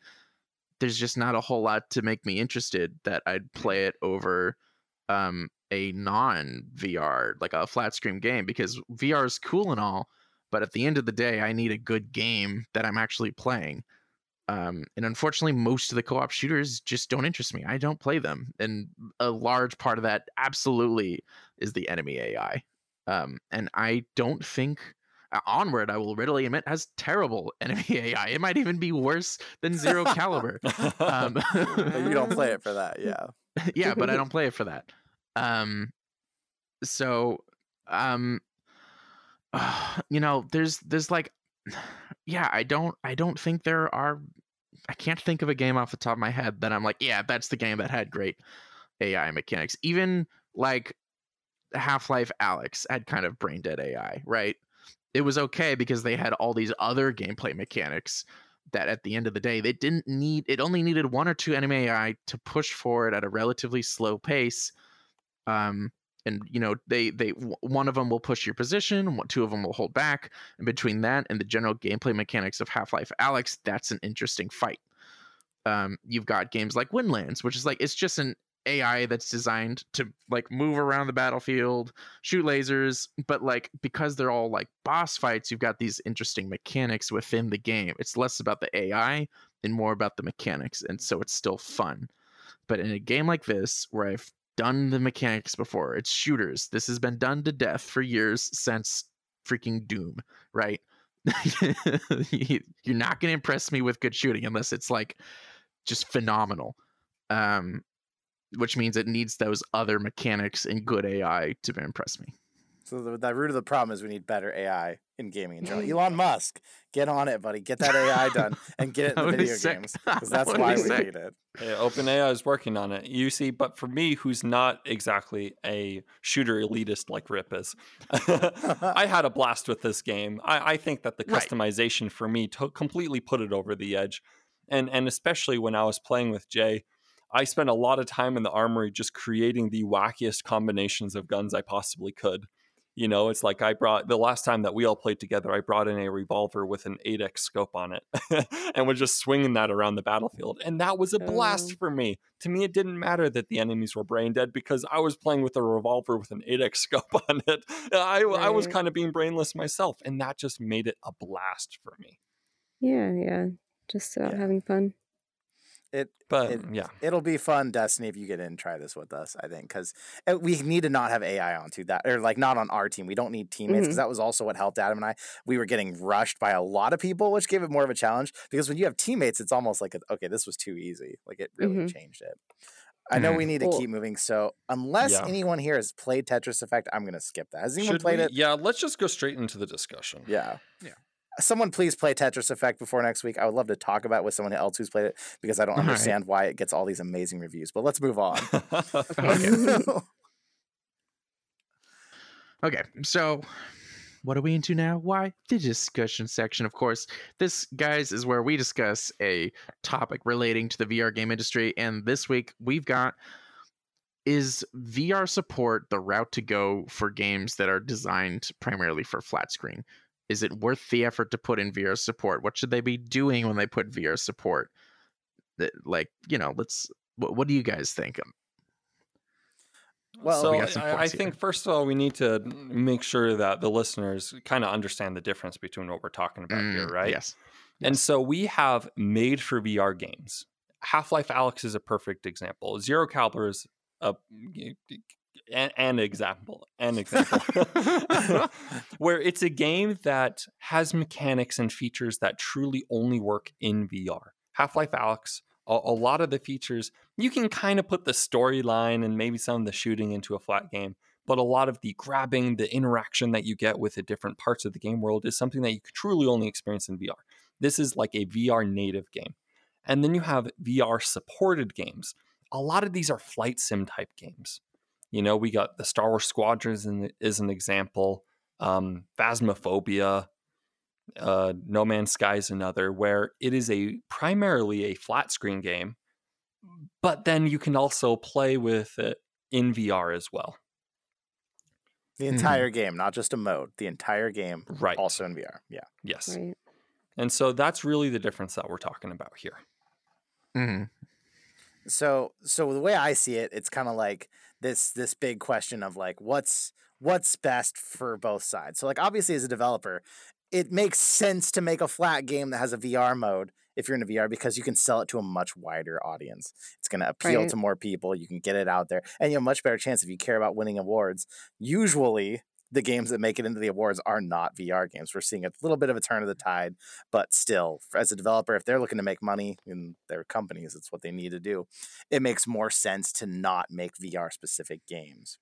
there's just not a whole lot to make me interested that I'd play it over um a non VR like a flat screen game because VR is cool and all, but at the end of the day, I need a good game that I'm actually playing. Um, and unfortunately, most of the co-op shooters just don't interest me. I don't play them, and a large part of that absolutely is the enemy AI. Um, and I don't think uh, Onward, I will readily admit, has terrible enemy AI. It might even be worse than Zero Caliber. Um, you don't play it for that, yeah. yeah, but I don't play it for that. Um, so, um, you know, there's there's like, yeah, I don't I don't think there are. I can't think of a game off the top of my head that I'm like, yeah, that's the game that had great AI mechanics. Even like Half Life Alyx had kind of brain dead AI, right? It was okay because they had all these other gameplay mechanics that at the end of the day they didn't need it only needed one or two enemy AI to push forward at a relatively slow pace. Um and you know they they one of them will push your position, two of them will hold back, and between that and the general gameplay mechanics of Half-Life Alyx, that's an interesting fight. Um you've got games like Windlands, which is like it's just an AI that's designed to like move around the battlefield, shoot lasers, but like because they're all like boss fights, you've got these interesting mechanics within the game. It's less about the AI and more about the mechanics, and so it's still fun. But in a game like this, where I've done the mechanics before, it's shooters. This has been done to death for years since freaking Doom, right? You- You're not going to impress me with good shooting unless it's like just phenomenal. Um, which means it needs those other mechanics and good AI to impress me. So the, the root of the problem is we need better AI in gaming in general. Elon Musk, get on it, buddy. Get that AI done and get it in the video sick. games because that's would why be we sick. need it. Yeah, OpenAI is working on it. You see, but for me, who's not exactly a shooter elitist like Rip is, I had a blast with this game. I, I think that the Right. customization for me to completely put it over the edge, and and especially when I was playing with Jay, I spent a lot of time in the armory just creating the wackiest combinations of guns I possibly could. You know, it's like I brought the last time that we all played together, I brought in a revolver with an 8x scope on it and was just swinging that around the battlefield. And that was a blast Oh. for me. To me, it didn't matter that the enemies were brain dead because I was playing with a revolver with an 8x scope on it. I, I was kind of being brainless myself, and that just made it a blast for me. Yeah, yeah. Just about Yeah. having fun. It But It- mm, yeah, it'll be fun, Destiny, if you get in and try this with us. I think because eh, we need to not have AI onto that, or like not on our team. We don't need teammates because mm-hmm. that was also what helped Adam and I. We were getting rushed by a lot of people, which gave it more of a challenge. Because when you have teammates, it's almost like a, okay, this was too easy. Like it really Mhm. changed it. I know we mm-hmm. need to Cool. keep moving. So unless Yeah. anyone here has played Tetris Effect, I'm gonna skip that. Has anyone Should played we- it? Yeah, let's just go straight into the discussion. Yeah. Yeah. Someone please play Tetris Effect before next week. I would love to talk about it with someone else who's played it because I don't All right. understand why it gets all these amazing reviews. But let's move on. Okay. Okay, so what are we into now? Why? The discussion section, of course. This, guys, is where we discuss a topic relating to the VR game industry. And this week we've got is VR support the route to go for games that are designed primarily for flat screen? Is it worth the effort to put in VR support? What should they be doing when they put VR support? That, like, you know, let's. What, what do you guys think? Well, so we I, I think first of all we need to make sure that the listeners kind of understand the difference between what we're talking about here, Mm, right? Yes. And Yes. so we have made for VR games. Half Life Alyx is a perfect example. Zero Caliber is a an, an example, an example, where it's a game that has mechanics and features that truly only work in VR. Half Life Alyx, a, a lot of the features you can kind of put the storyline and maybe some of the shooting into a flat game, but a lot of the grabbing, the interaction that you get with the different parts of the game world is something that you could truly only experience in VR. This is like a VR native game. And then you have VR supported games. A lot of these are flight sim type games. You know, we got the Star Wars Squadrons is an example, um, Phasmophobia, uh, No Man's Sky is another, where it is a primarily a flat screen game, but then you can also play with it in VR as well. The entire game, not just a mode. The entire game, Right. also in VR. Yeah. Yes. Right. And so that's really the difference that we're talking about here. hmm So, so the way I see it, it's kind of like this this big question of like what's what's best for both sides. So, like obviously, as a developer, it makes sense to make a flat game that has a VR mode if you're in a VR because you can sell it to a much wider audience. It's going to appeal Right. to more people. You can get it out there, and you have a much better chance if you care about winning awards. Usually, the games that make it into the awards are not VR games. We're seeing a little bit of a turn of the tide, but still, as a developer, if they're looking to make money in their companies, it's what they need to do. It makes more sense to not make VR specific games.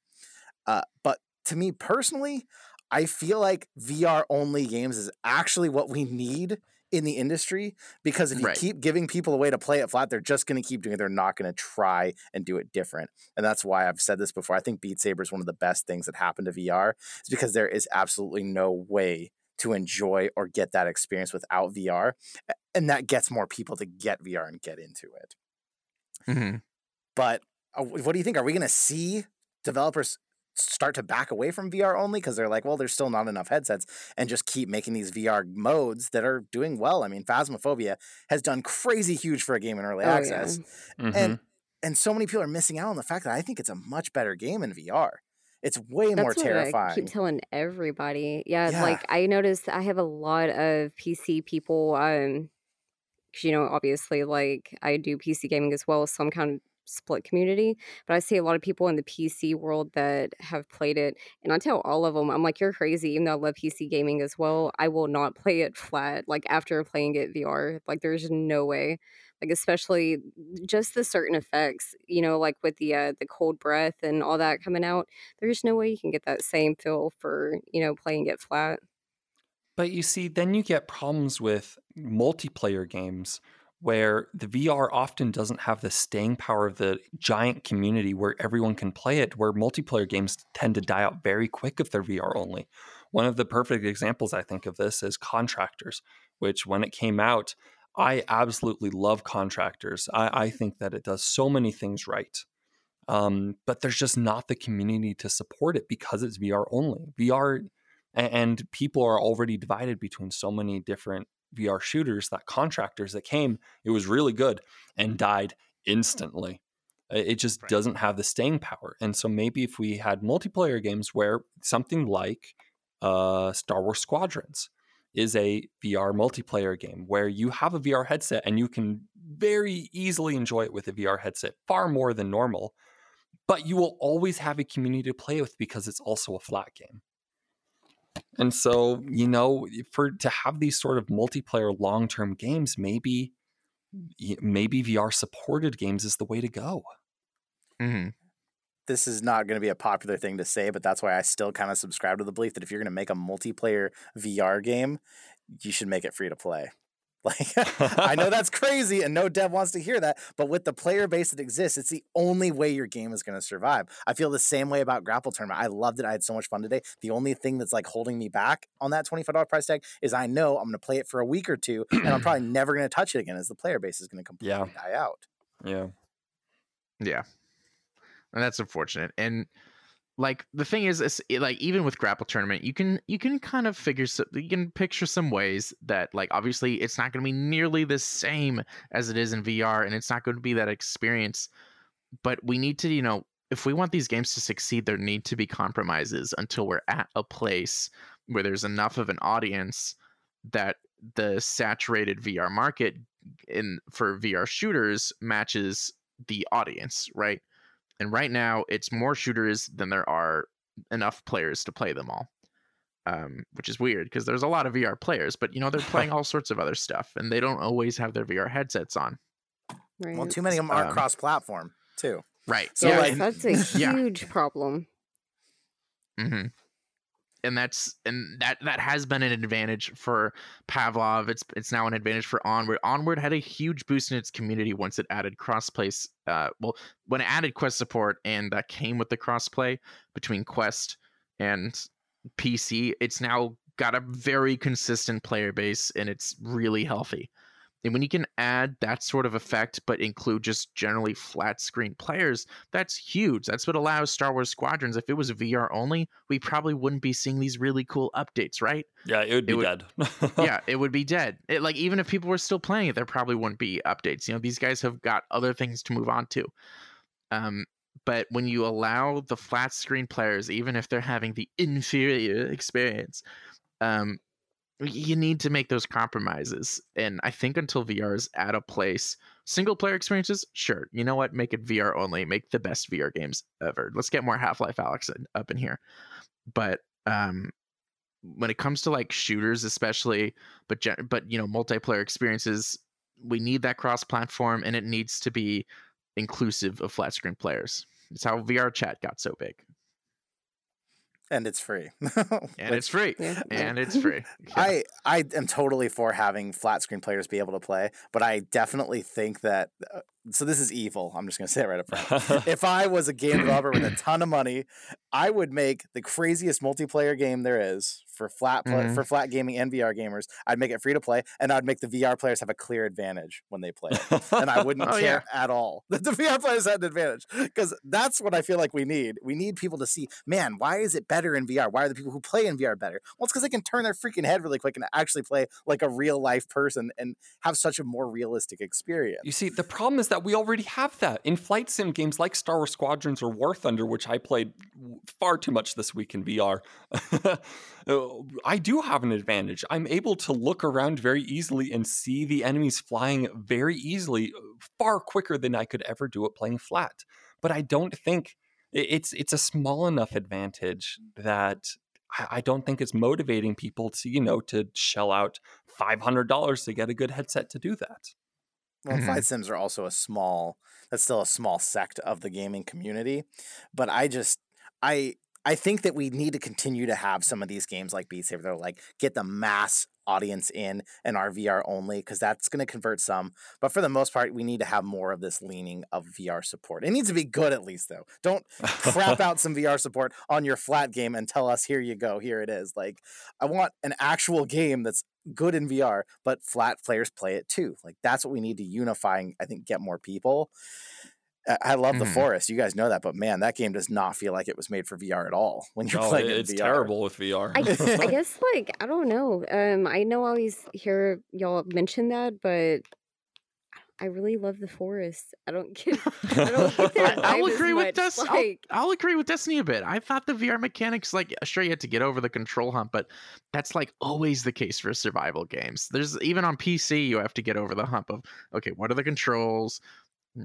Uh, but to me personally, I feel like VR only games is actually what we need in the industry because if you Right. keep giving people a way to play it flat, they're just going to keep doing it. They're not going to try and do it different. And that's why I've said this before. I think Beat Saber is one of the best things that happened to VR. Is because there is absolutely no way to enjoy or get that experience without VR. And that gets more people to get VR and get into it. hmm But uh, what do you think? Are we going to see developers start to back away from VR only because they're like, well, there's still not enough headsets, and just keep making these VR modes that are doing well? I mean, Phasmophobia has done crazy huge for a game in early Oh, yeah. access, Mhm. and and so many people are missing out on the fact that I think it's a much better game in VR. It's way more That's what I terrifying. keep telling everybody. Yeah, Yeah. like I noticed I have a lot of PC people. Um, 'cause, you know, obviously, like I do PC gaming as well, so I'm kind of split community. But I see a lot of people in the PC world that have played it, and I tell all of them, I'm like, you're crazy. Even though I love PC gaming as well, I will not play it flat. Like after playing it VR, like there's no way. Like especially just the certain effects, you know, like with the uh, the cold breath and all that coming out there's no way you can get that same feel for you know playing it flat But you see, then you get problems with multiplayer games where the VR often doesn't have the staying power of the giant community where everyone can play it, where multiplayer games tend to die out very quick if they're VR only. One of the perfect examples I think of this is Contractors, which when it came out, I absolutely love Contractors. I, I think that it does so many things right. Um, but there's just not the community to support it because it's VR only. VR and people are already divided between so many different VR shooters that contractors that came, it was really good and died instantly. It just Right. doesn't have the staying power. And so maybe if we had multiplayer games where something like uh, Star Wars Squadrons is a VR multiplayer game where you have a VR headset and you can very easily enjoy it with a VR headset, far more than normal. But you will always have a community to play with because it's also a flat game. And so, you know, for to have these sort of multiplayer long-term games, maybe maybe VR supported games is the way to go. hmm this is not going to be a popular thing to say, but that's why I still kind of subscribe to the belief that if you're going to make a multiplayer VR game, you should make it free to play. Like, I know that's crazy and no dev wants to hear that, but with the player base that exists, it's the only way your game is going to survive. I feel the same way about Grapple Tournament. I loved it. I had so much fun today. The only thing that's like holding me back on that $25 price tag is I know I'm going to play it for a week or two and I'm probably never going to touch it again as the player base is going to completely Yeah. die out. Yeah. Yeah, and that's unfortunate. And like the thing is, like even with grapple tournament, you can you can kind of figure so, you can picture some ways that like obviously it's not going to be nearly the same as it is in VR, and it's not going to be that experience. But we need to you know if we want these games to succeed, there need to be compromises until we're at a place where there's enough of an audience that the saturated VR market in for VR shooters matches the audience, right? And right now, it's more shooters than there are enough players to play them all. Um, which is weird because there's a lot of VR players, but you know they're playing all sorts of other stuff, and they don't always have their VR headsets on. Right. Well, too many of them are Um, cross-platform too. Right. So, yes, like- that's a yeah. huge problem. hmm And that's and that that has been an advantage for Pavlov. It's it's now an advantage for Onward. Onward had a huge boost in its community once it added crossplay. Uh, well, when it added Quest support and that came with the crossplay between Quest and PC, it's now got a very consistent player base and it's really healthy. And when you can add that sort of effect, but include just generally flat screen players, that's huge. That's what allows Star Wars Squadrons. If it was VR only, we probably wouldn't be seeing these really cool updates, right? Yeah, it would be would- dead. yeah, it would be dead. It, like even if people were still playing it, there probably wouldn't be updates. You know, these guys have got other things to move on to. Um, but when you allow the flat screen players, even if they're having the inferior experience, um, you need to make those compromises. And I think until VR is at a place, single player experiences, sure. You know what? Make it VR only. Make the best VR games ever. Let's get more Half Life Alyx up in here. But um, when it comes to like shooters, especially, but but you know multiplayer experiences, we need that cross platform, and it needs to be inclusive of flat screen players. It's how VR chat got so big, and it's free. and it's free, Yeah. and it's free. Yeah. I I am totally for having flat screen players be able to play, but I definitely think that. Uh, so this is evil. I'm just going to say it right up front. if I was a game developer with a ton of money, I would make the craziest multiplayer game there is for flat pla Mhm. for flat gaming and VR gamers. I'd make it free to play, and I'd make the VR players have a clear advantage when they play it, and I wouldn't Oh, care at all that the VR players had an advantage because that's what I feel like we need. We need people to see, man, why is it better in VR? Why are the people who play in VR better? Well, it's because they can turn their freaking head really quick and actually play like a real life person and have such a more realistic experience. You see, the problem is that we already have that in flight sim games like Star Wars Squadrons or War Thunder, which I played far too much this week in VR. uh, I do have an advantage. I'm able to look around very easily and see the enemies flying very easily, uh, far quicker than I could ever do it playing flat. But I don't think it's it's a small enough advantage that I, don't think it's motivating people to you know to shell out five hundred dollars to get a good headset to do that. Well, Mhm. flight sims are also a small. That's still a small sect of the gaming community, but I just I I think that we need to continue to have some of these games like Beat Saber. They're like get the mass audience in and our VR only because that's going to convert some. But for the most part, we need to have more of this leaning of VR support. It needs to be good at least though. Don't crap out some VR support on your flat game and tell us here you go, here it is. Like I want an actual game that's good in VR, but flat players play it too. Like that's what we need to unify and I think get more people. I- I love the Mhm. forest. You guys know that, but man, that game does not feel like it was made for VR at all. When you're No, playing it- it it's VR. terrible with VR. I, I guess like I don't know. Um, I know I always hear y'all mention that, but I really love the forest. I don't get. I don't get that I, will agree with much, this. I'll- I'll, agree with Destiny a bit. I thought the VR mechanics, like, sure, you had to get over the control hump, but that's like always the case for survival games. There's even on PC, you have to get over the hump of, okay, what are the controls?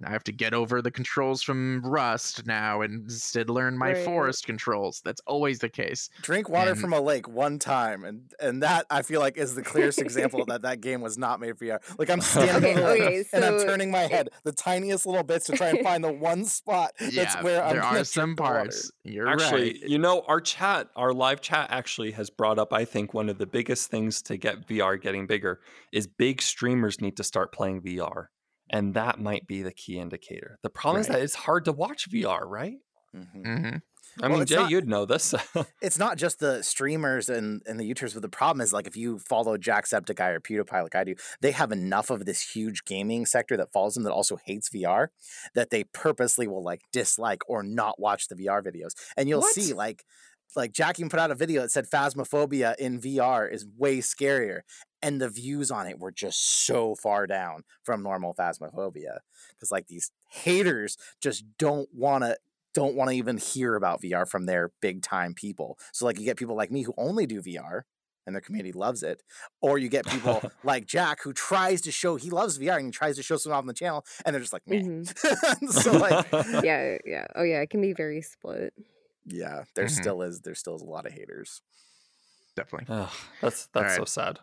I have to get over the controls from Rust now and instead learn my Right. forest controls. That's always the case. Drink water And- from a lake one time, and and that I feel like is the clearest example that that game was not made for VR. Like I'm standing Okay, over it, okay, and I'm turning my head the tiniest little bits to try and find the one spot that's yeah, where I'm there gonna are some drink the water. parts. You're actually, right. you know, our chat, our live chat actually has brought up, I think, one of the biggest things to get VR getting bigger is big streamers need to start playing VR. And that might be the key indicator. The problem is that it's hard to watch VR, right? Mhm. hmm I Well, mean, Jay, not- you'd know this. It's not just the streamers and, and the YouTubers, but the problem is like if you follow Jacksepticeye or PewDiePie like I do, they have enough of this huge gaming sector that follows them that also hates VR that they purposely will like dislike or not watch the VR videos. And you'll What? see like like Jack even put out a video that said Phasmophobia in VR is way scarier. And the views on it were just so far down from normal Phasmophobia. Because like these haters just don't wanna don't want to even hear about VR from their big time people. So like you get people like me who only do VR and their community loves it, or you get people like Jack who tries to show he loves VR and he tries to show someone off on the channel and they're just like, man. Mhm. so like Yeah, yeah. Oh yeah, it can be very split. yeah, there Mhm. still is there still is a lot of haters. Definitely. Ugh, that's that's so sad.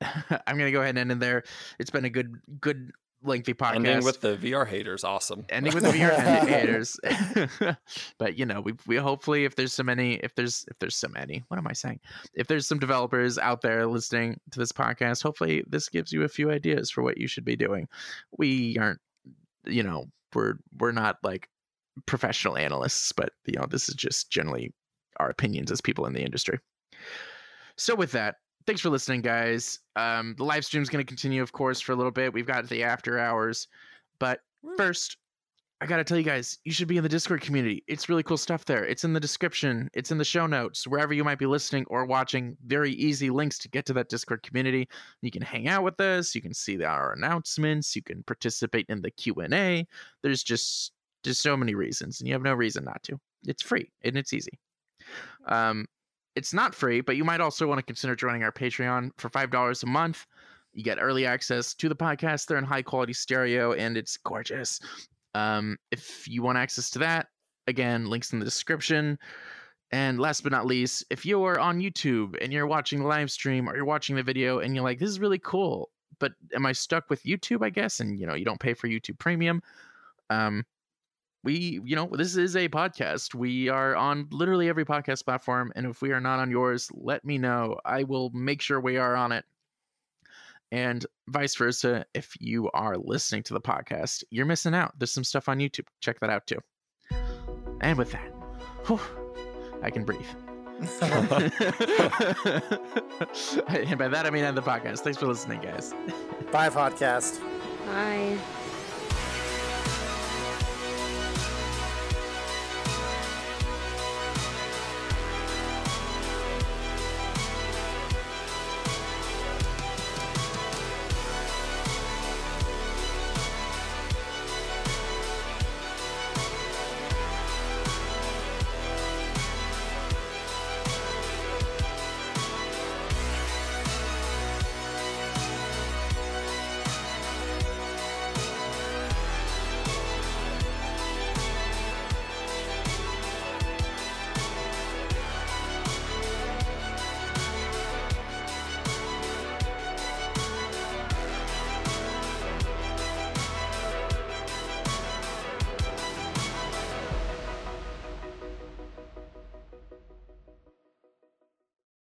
I'm gonna go ahead and end in there. It's been a good, good lengthy podcast. Ending with the VR haters, awesome. ending with the VR haters. but you know, we we hopefully if there's so many, if there's if there's so many, what am I saying? If there's some developers out there listening to this podcast, hopefully this gives you a few ideas for what you should be doing. We aren't, you know, we're we're not like professional analysts, but you know, this is just generally our opinions as people in the industry. So with that, thanks for listening, guys. Um, the live stream is going to continue, of course, for a little bit. We've got the after hours, but first, I got to tell you guys, you should be in the Discord community. It's really cool stuff there. It's in the description, it's in the show notes, wherever you might be listening or watching. Very easy links to get to that Discord community. You can hang out with us. You can see our announcements. You can participate in the Q and A. There's just just so many reasons, and you have no reason not to. It's free and it's easy. Um, it's not free, but you might also want to consider joining our Patreon for five dollars a month. You get early access to the podcast. They're in high quality stereo, and it's gorgeous. Um, if you want access to that, again, links in the description. And last but not least, if you are on YouTube and you're watching the live stream or you're watching the video and you're like, this is really cool, but am I stuck with YouTube, I guess? And you know, you don't pay for YouTube premium. Um, we, you know, this is a podcast. We are on literally every podcast platform. And if we are not on yours, let me know. I will make sure we are on it and vice versa if you are listening to the podcast you're missing out there's some stuff on youtube check that out too and with that whew, i can breathe and by that i mean end the podcast thanks for listening guys Bye podcast. Bye.